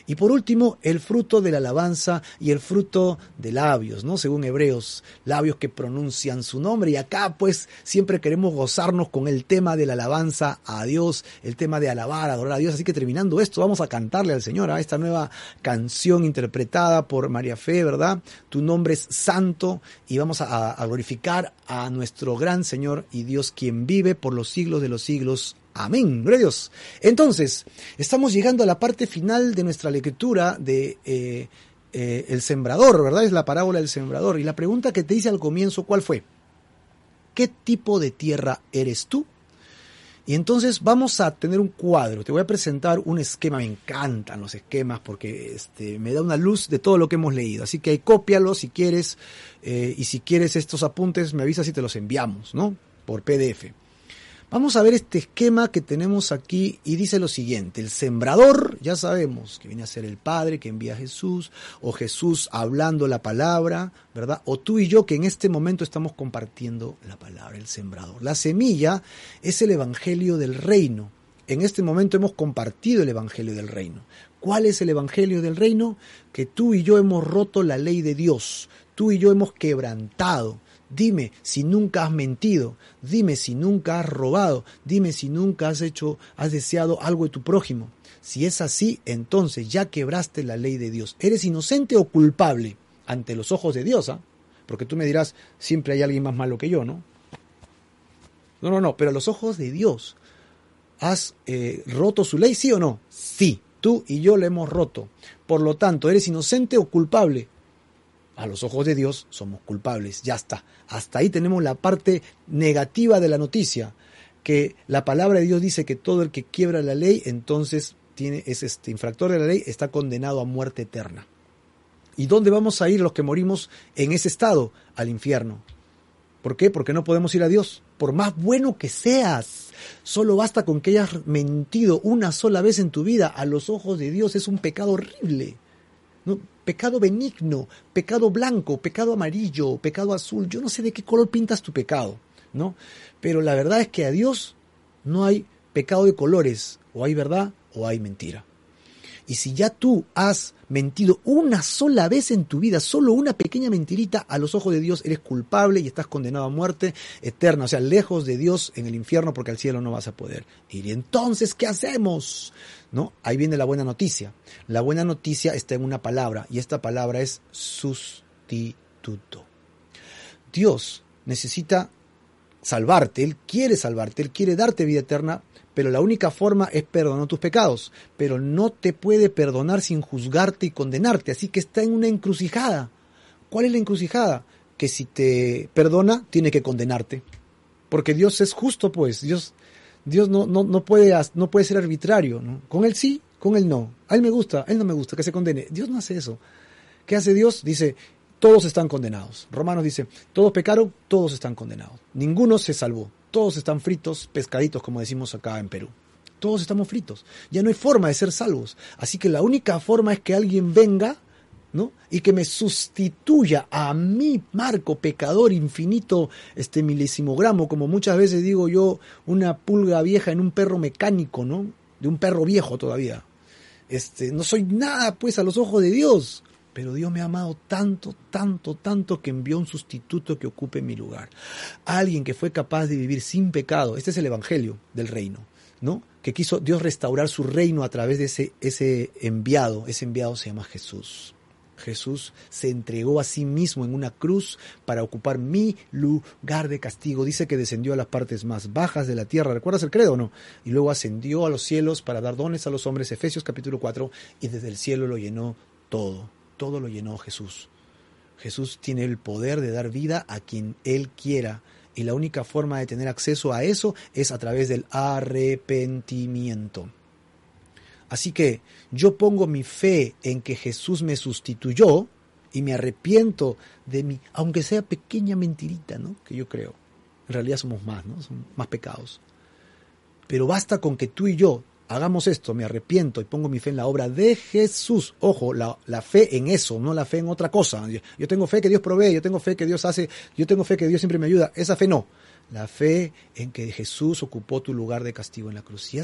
Y por último, el fruto de la alabanza y el fruto de labios, ¿no? Según Hebreos, labios que pronuncian su nombre. Y acá, pues, siempre queremos gozarnos con el tema de la alabanza a Dios, el tema de alabar, adorar a Dios. Así que terminando esto, vamos a cantarle al Señor a esta nueva canción interpretada por María Fe, ¿verdad? Tu nombre es santo y vamos a, a glorificar a nuestro gran Señor y Dios quien vive por los siglos de los siglos. Amén, gloria a Dios. Entonces, estamos llegando a la parte final de nuestra lectura de eh, eh, el sembrador, ¿verdad? Es la parábola del sembrador. Y la pregunta que te hice al comienzo, ¿cuál fue? ¿Qué tipo de tierra eres tú? Y entonces vamos a tener un cuadro. Te voy a presentar un esquema. Me encantan los esquemas porque este, me da una luz de todo lo que hemos leído. Así que cópialo si quieres. Eh, y si quieres estos apuntes, me avisas y te los enviamos, ¿no? Por PDF. Vamos a ver este esquema que tenemos aquí y dice lo siguiente, el sembrador, ya sabemos que viene a ser el Padre que envía a Jesús, o Jesús hablando la palabra, ¿verdad? O tú y yo que en este momento estamos compartiendo la palabra, el sembrador. La semilla es el Evangelio del reino. En este momento hemos compartido el Evangelio del reino. ¿Cuál es el Evangelio del reino? Que tú y yo hemos roto la ley de Dios, tú y yo hemos quebrantado Dime si nunca has mentido, dime si nunca has robado, dime si nunca has hecho, has deseado algo de tu prójimo. Si es así, entonces ya quebraste la ley de Dios. ¿Eres inocente o culpable ante los ojos de Dios? ¿ah? Porque tú me dirás, siempre hay alguien más malo que yo, ¿no? No, no, no, pero a los ojos de Dios, ¿has eh, roto su ley, sí o no? Sí, tú y yo la hemos roto. Por lo tanto, ¿eres inocente o culpable? A los ojos de Dios somos culpables. Ya está. Hasta ahí tenemos la parte negativa de la noticia, que la palabra de Dios dice que todo el que quiebra la ley, entonces tiene, es este infractor de la ley, está condenado a muerte eterna. ¿Y dónde vamos a ir los que morimos en ese estado? Al infierno. ¿Por qué? Porque no podemos ir a Dios. Por más bueno que seas, solo basta con que hayas mentido una sola vez en tu vida a los ojos de Dios. Es un pecado horrible. ¿No? Pecado benigno, pecado blanco, pecado amarillo, pecado azul. Yo no sé de qué color pintas tu pecado, ¿no? Pero la verdad es que a Dios no hay pecado de colores, o hay verdad o hay mentira. Y si ya tú has mentido una sola vez en tu vida, solo una pequeña mentirita, a los ojos de Dios eres culpable y estás condenado a muerte eterna, o sea, lejos de Dios en el infierno porque al cielo no vas a poder ir. Y entonces, ¿qué hacemos? ¿No? Ahí viene la buena noticia. La buena noticia está en una palabra y esta palabra es sustituto. Dios necesita salvarte, Él quiere salvarte, Él quiere darte vida eterna, pero la única forma es perdonar tus pecados, pero no te puede perdonar sin juzgarte y condenarte, así que está en una encrucijada. ¿Cuál es la encrucijada? Que si te perdona, tiene que condenarte. Porque Dios es justo, pues, Dios, Dios no, no, no, puede, no puede ser arbitrario, ¿no? Con él sí, con él no. A él me gusta, a él no me gusta, que se condene. Dios no hace eso. ¿Qué hace Dios? Dice, todos están condenados. Romanos dice, todos pecaron, todos están condenados. Ninguno se salvó todos están fritos, pescaditos, como decimos acá en Perú. Todos estamos fritos. Ya no hay forma de ser salvos. Así que la única forma es que alguien venga, ¿no? Y que me sustituya a mi marco pecador infinito, este milésimo gramo, como muchas veces digo yo, una pulga vieja en un perro mecánico, ¿no? De un perro viejo todavía. Este, no soy nada, pues, a los ojos de Dios. Pero Dios me ha amado tanto, tanto, tanto que envió un sustituto que ocupe mi lugar. Alguien que fue capaz de vivir sin pecado. Este es el Evangelio del reino, ¿no? Que quiso Dios restaurar su reino a través de ese, ese enviado. Ese enviado se llama Jesús. Jesús se entregó a sí mismo en una cruz para ocupar mi lugar de castigo. Dice que descendió a las partes más bajas de la tierra. ¿Recuerdas el credo o no? Y luego ascendió a los cielos para dar dones a los hombres. Efesios capítulo 4. Y desde el cielo lo llenó todo todo lo llenó Jesús. Jesús tiene el poder de dar vida a quien Él quiera. Y la única forma de tener acceso a eso es a través del arrepentimiento. Así que yo pongo mi fe en que Jesús me sustituyó y me arrepiento de mi, aunque sea pequeña mentirita, ¿no? Que yo creo. En realidad somos más, ¿no? Son más pecados. Pero basta con que tú y yo hagamos esto, me arrepiento y pongo mi fe en la obra de Jesús. Ojo, la, fe en eso, no la fe en otra cosa. Yo, tengo fe que Dios provee, yo tengo fe que Dios hace, yo tengo fe que Dios siempre me ayuda. Esa fe no. La fe en que Jesús ocupó tu lugar de castigo en la cruz. Si,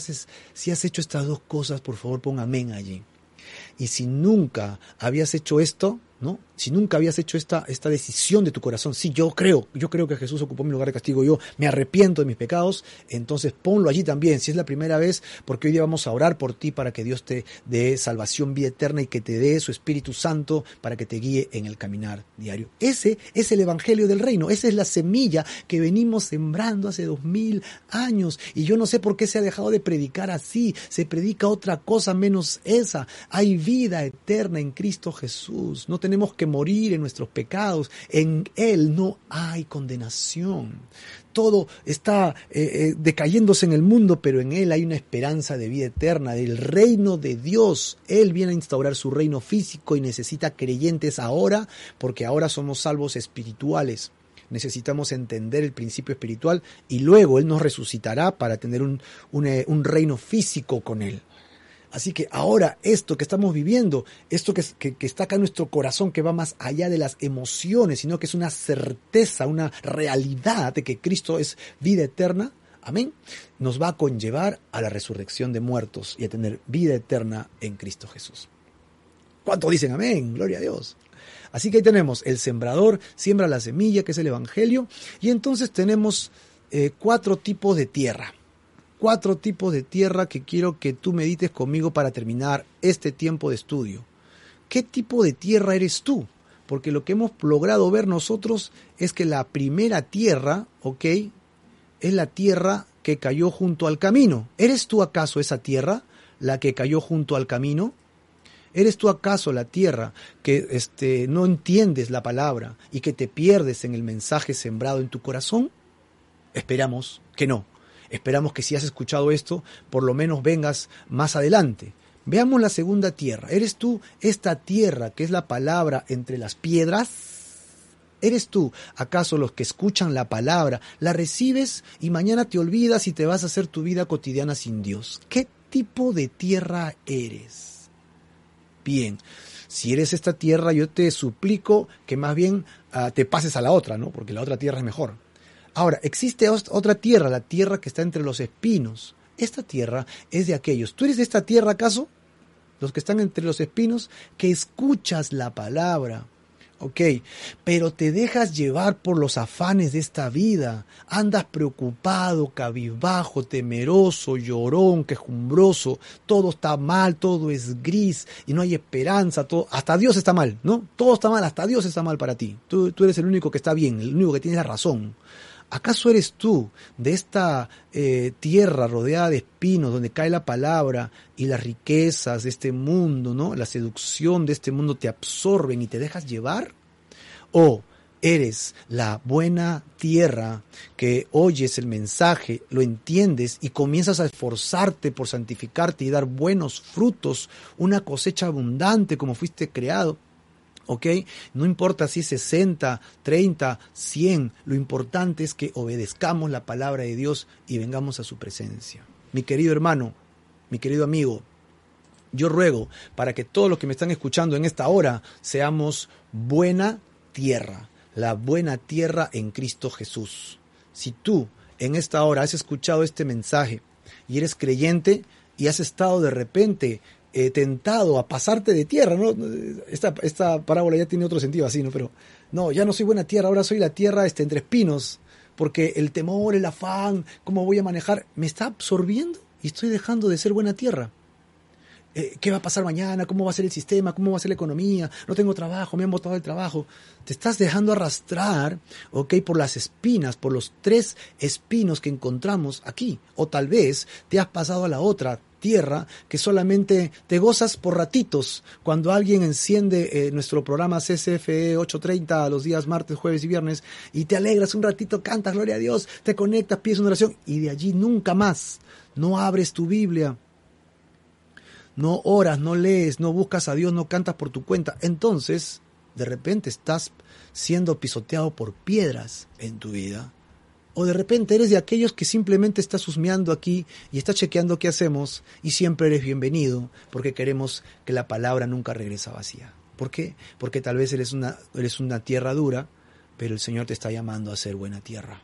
si has hecho estas dos cosas, por favor pon amén allí. Y si nunca habías hecho esto, ¿no? Si nunca habías hecho esta, esta decisión de tu corazón, sí, yo creo, yo creo que Jesús ocupó mi lugar de castigo, yo me arrepiento de mis pecados, entonces ponlo allí también. Si es la primera vez, porque hoy día vamos a orar por ti para que Dios te dé salvación, vida eterna y que te dé su Espíritu Santo para que te guíe en el caminar diario. Ese es el Evangelio del Reino, esa es la semilla que venimos sembrando hace dos mil años y yo no sé por qué se ha dejado de predicar así, se predica otra cosa menos esa. Hay vida eterna en Cristo Jesús, no tenemos que morir en nuestros pecados. En Él no hay condenación. Todo está eh, eh, decayéndose en el mundo, pero en Él hay una esperanza de vida eterna, del reino de Dios. Él viene a instaurar su reino físico y necesita creyentes ahora, porque ahora somos salvos espirituales necesitamos entender el principio espiritual y luego Él nos resucitará para tener un, un, eh, un, reino físico con Él. Así que ahora esto que estamos viviendo, esto que, está acá en nuestro corazón, que va más allá de las emociones, sino que es una certeza, una realidad de que Cristo es vida eterna, amén, nos va a conllevar a la resurrección de muertos y a tener vida eterna en Cristo Jesús. ¿Cuánto dicen amén? Gloria a Dios. Así que ahí tenemos el sembrador, siembra la semilla, que es el Evangelio, y entonces tenemos eh, cuatro tipos de tierra cuatro tipos de tierra que quiero que tú medites conmigo para terminar este tiempo de estudio. ¿Qué tipo de tierra eres tú? Porque lo que hemos logrado ver nosotros es que la primera tierra, ¿ok? Es la tierra que cayó junto al camino. ¿Eres tú acaso esa tierra, la que cayó junto al camino? ¿Eres tú acaso la tierra que este, no entiendes la palabra y que te pierdes en el mensaje sembrado en tu corazón? Esperamos que no. Esperamos que si has escuchado esto, por lo menos vengas más adelante. Veamos la segunda tierra. ¿Eres tú esta tierra que es la palabra entre las piedras? ¿Eres tú acaso los que escuchan la palabra, la recibes y mañana te olvidas y te vas a hacer tu vida cotidiana sin Dios? ¿Qué tipo de tierra eres? Bien, si eres esta tierra, yo te suplico que más bien uh, te pases a la otra, ¿no? Porque la otra tierra es mejor. Ahora, existe otra tierra, la tierra que está entre los espinos. Esta tierra es de aquellos. ¿Tú eres de esta tierra acaso? Los que están entre los espinos, que escuchas la palabra. Ok, pero te dejas llevar por los afanes de esta vida. Andas preocupado, cabizbajo, temeroso, llorón, quejumbroso. Todo está mal, todo es gris y no hay esperanza. Todo, hasta Dios está mal, ¿no? Todo está mal, hasta Dios está mal para ti. Tú, tú eres el único que está bien, el único que tiene la razón. ¿Acaso eres tú de esta eh, tierra rodeada de espinos donde cae la palabra y las riquezas de este mundo, ¿no? La seducción de este mundo te absorben y te dejas llevar? ¿O eres la buena tierra que oyes el mensaje, lo entiendes y comienzas a esforzarte por santificarte y dar buenos frutos, una cosecha abundante como fuiste creado? ¿Ok? No importa si es 60, 30, 100, lo importante es que obedezcamos la palabra de Dios y vengamos a su presencia. Mi querido hermano, mi querido amigo, yo ruego para que todos los que me están escuchando en esta hora seamos buena tierra, la buena tierra en Cristo Jesús. Si tú en esta hora has escuchado este mensaje y eres creyente y has estado de repente eh, tentado a pasarte de tierra, ¿no? Esta, esta parábola ya tiene otro sentido así, ¿no? Pero no, ya no soy buena tierra, ahora soy la tierra este, entre espinos, porque el temor, el afán, cómo voy a manejar, me está absorbiendo y estoy dejando de ser buena tierra. Eh, ¿Qué va a pasar mañana? ¿Cómo va a ser el sistema? ¿Cómo va a ser la economía? No tengo trabajo, me han botado el trabajo. Te estás dejando arrastrar, ¿ok? Por las espinas, por los tres espinos que encontramos aquí. O tal vez te has pasado a la otra, tierra que solamente te gozas por ratitos cuando alguien enciende eh, nuestro programa CCFE 830 los días martes, jueves y viernes y te alegras un ratito, cantas gloria a Dios, te conectas, pides una oración y de allí nunca más. No abres tu Biblia, no oras, no lees, no buscas a Dios, no cantas por tu cuenta. Entonces, de repente estás siendo pisoteado por piedras en tu vida o de repente eres de aquellos que simplemente estás husmeando aquí y estás chequeando qué hacemos y siempre eres bienvenido porque queremos que la palabra nunca regresa vacía. ¿Por qué? Porque tal vez eres una, eres una tierra dura, pero el Señor te está llamando a ser buena tierra.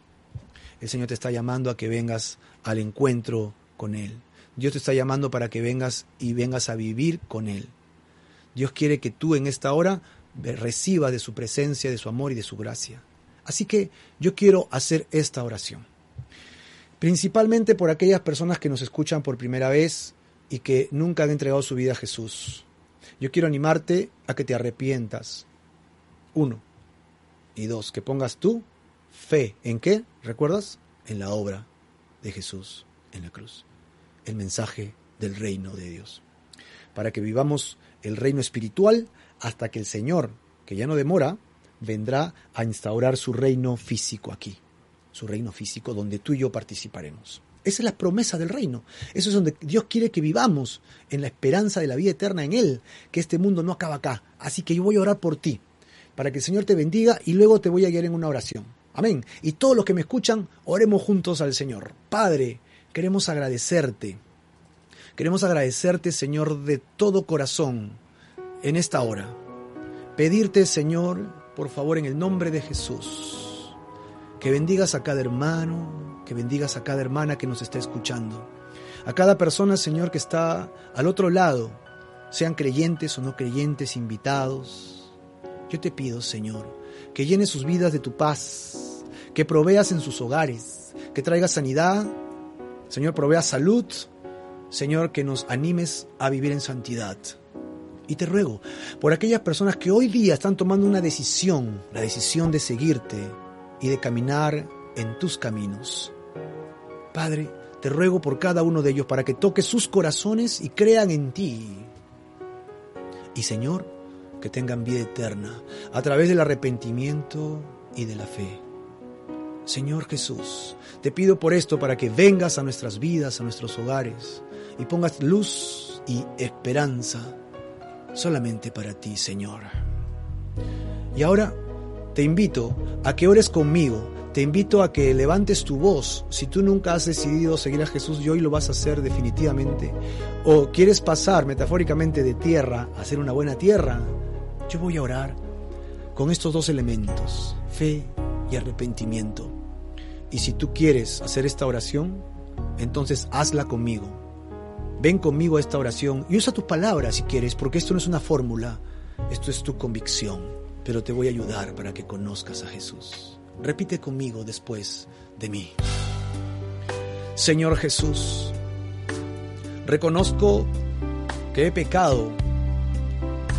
El Señor te está llamando a que vengas al encuentro con Él. Dios te está llamando para que vengas y vengas a vivir con Él. Dios quiere que tú en esta hora reciba de su presencia, de su amor y de su gracia. Así que yo quiero hacer esta oración. Principalmente por aquellas personas que nos escuchan por primera vez y que nunca han entregado su vida a Jesús. Yo quiero animarte a que te arrepientas. Uno. Y dos, que pongas tú fe. ¿En qué? ¿Recuerdas? En la obra de Jesús en la cruz. El mensaje del reino de Dios. Para que vivamos el reino espiritual hasta que el Señor, que ya no demora, vendrá a instaurar su reino físico aquí. Su reino físico donde tú y yo participaremos. Esa es la promesa del reino. Eso es donde Dios quiere que vivamos en la esperanza de la vida eterna en Él, que este mundo no acaba acá. Así que yo voy a orar por ti, para que el Señor te bendiga y luego te voy a guiar en una oración. Amén. Y todos los que me escuchan, oremos juntos al Señor. Padre, queremos agradecerte. Queremos agradecerte, Señor, de todo corazón en esta hora. Pedirte, Señor, por favor, en el nombre de Jesús, que bendigas a cada hermano, que bendigas a cada hermana que nos está escuchando. A cada persona, Señor, que está al otro lado, sean creyentes o no creyentes, invitados. Yo te pido, Señor, que llenes sus vidas de tu paz, que proveas en sus hogares, que traigas sanidad, Señor, provea salud, Señor, que nos animes a vivir en santidad. Y te ruego por aquellas personas que hoy día están tomando una decisión, la decisión de seguirte y de caminar en tus caminos. Padre, te ruego por cada uno de ellos para que toques sus corazones y crean en ti. Y Señor, que tengan vida eterna a través del arrepentimiento y de la fe. Señor Jesús, te pido por esto para que vengas a nuestras vidas, a nuestros hogares y pongas luz y esperanza solamente para ti, Señor. Y ahora te invito a que ores conmigo, te invito a que levantes tu voz. Si tú nunca has decidido seguir a Jesús y hoy lo vas a hacer definitivamente, o quieres pasar metafóricamente de tierra a ser una buena tierra, yo voy a orar con estos dos elementos, fe y arrepentimiento. Y si tú quieres hacer esta oración, entonces hazla conmigo. Ven conmigo a esta oración y usa tus palabras si quieres, porque esto no es una fórmula, esto es tu convicción, pero te voy a ayudar para que conozcas a Jesús. Repite conmigo después de mí. Señor Jesús, reconozco que he pecado,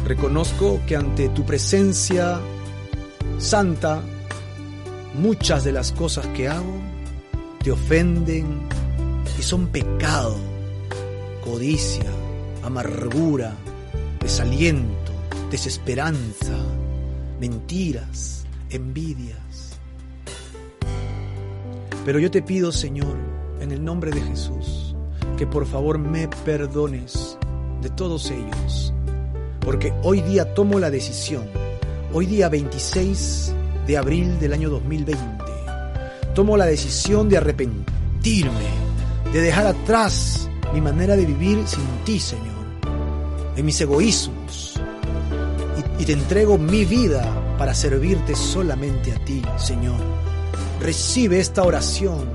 reconozco que ante tu presencia santa, muchas de las cosas que hago te ofenden y son pecado, codicia, amargura, desaliento, desesperanza, mentiras, envidias. Pero yo te pido, Señor, en el nombre de Jesús, que por favor me perdones de todos ellos, porque hoy día tomo la decisión, hoy día 26 de abril del año 2020, tomo la decisión de arrepentirme, de dejar atrás mi manera de vivir sin ti, Señor, en mis egoísmos, y, te entrego mi vida para servirte solamente a ti, Señor. Recibe esta oración,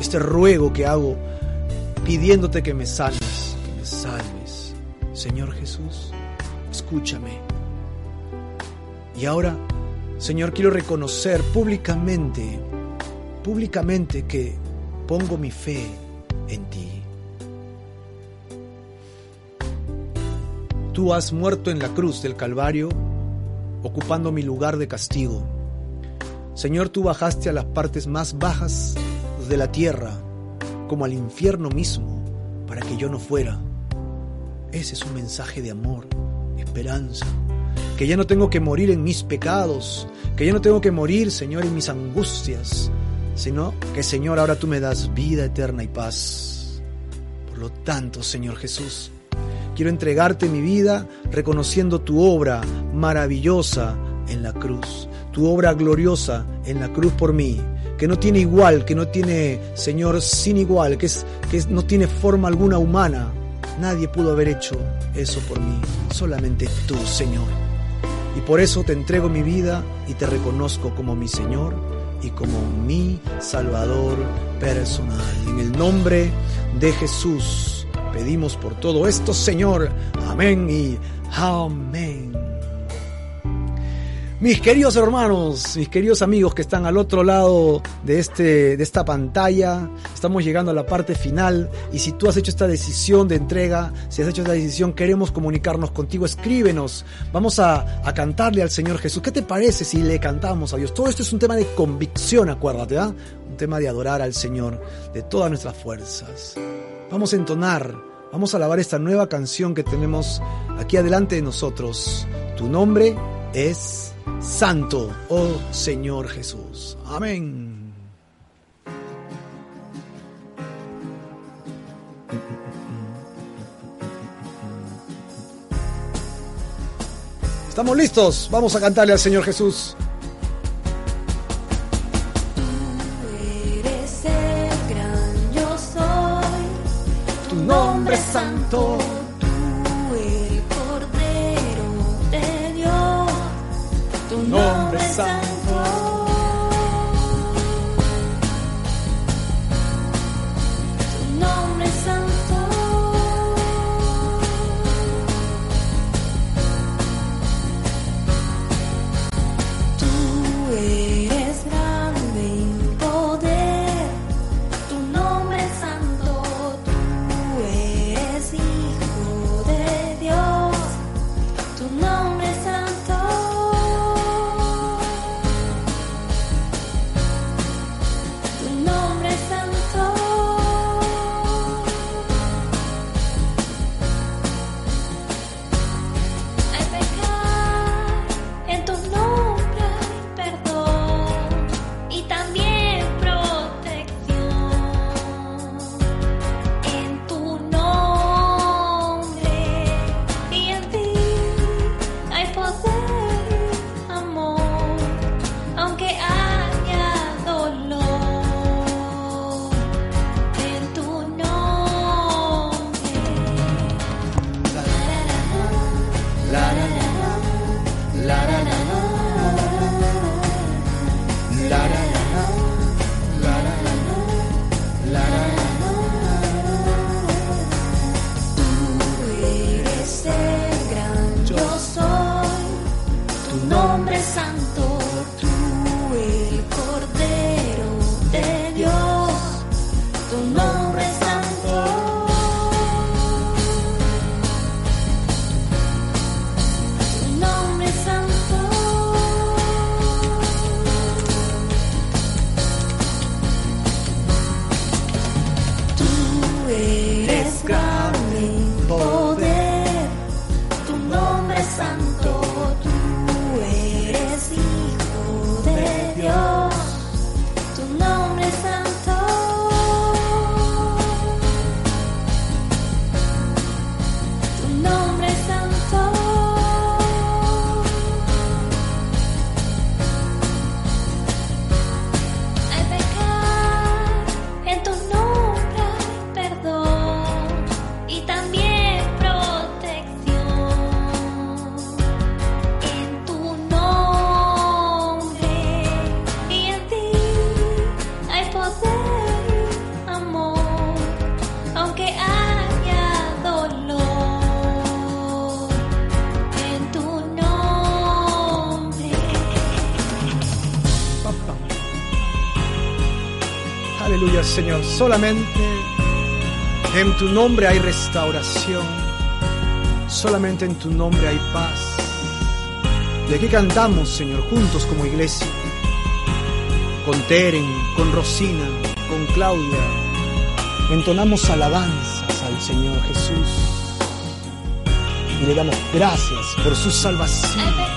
este ruego que hago, pidiéndote que me salves, que me salves. Señor Jesús, escúchame. Y ahora, Señor, quiero reconocer públicamente, públicamente que pongo mi fe en ti. Tú has muerto en la cruz del Calvario, ocupando mi lugar de castigo. Señor, tú bajaste a las partes más bajas de la tierra, como al infierno mismo, para que yo no fuera. Ese es un mensaje de amor, esperanza, que ya no tengo que morir en mis pecados, que ya no tengo que morir, Señor, en mis angustias, sino que, Señor, ahora tú me das vida eterna y paz. Por lo tanto, Señor Jesús, quiero entregarte mi vida reconociendo tu obra maravillosa en la cruz, tu obra gloriosa en la cruz por mí, que no tiene igual, que no tiene, Señor, sin igual, que, es, que no tiene forma alguna humana. Nadie pudo haber hecho eso por mí, solamente tú, Señor. Y por eso te entrego mi vida y te reconozco como mi Señor y como mi Salvador personal. En el nombre de Jesús pedimos por todo esto, Señor. Amén y amén. Mis queridos hermanos, mis queridos amigos que están al otro lado de, este, de esta pantalla, estamos llegando a la parte final y si tú has hecho esta decisión de entrega, si has hecho esta decisión, queremos comunicarnos contigo, escríbenos, vamos a, a cantarle al Señor Jesús. ¿Qué te parece si le cantamos a Dios? Todo esto es un tema de convicción, acuérdate, ¿ah? Un tema de adorar al Señor de todas nuestras fuerzas. Vamos a entonar, vamos a alabar esta nueva canción que tenemos aquí adelante de nosotros. Tu nombre es Santo, oh Señor Jesús. Amén. Estamos listos, vamos a cantarle al Señor Jesús. Nombre es santo, tú el Cordero de Dios, tu nombre es santo. Señor. Solamente en tu nombre hay restauración. Solamente en tu nombre hay paz. De aquí cantamos, Señor, juntos como iglesia. Con Teren, con Rosina, con Claudia. Entonamos alabanzas al Señor Jesús. Y le damos gracias por su salvación.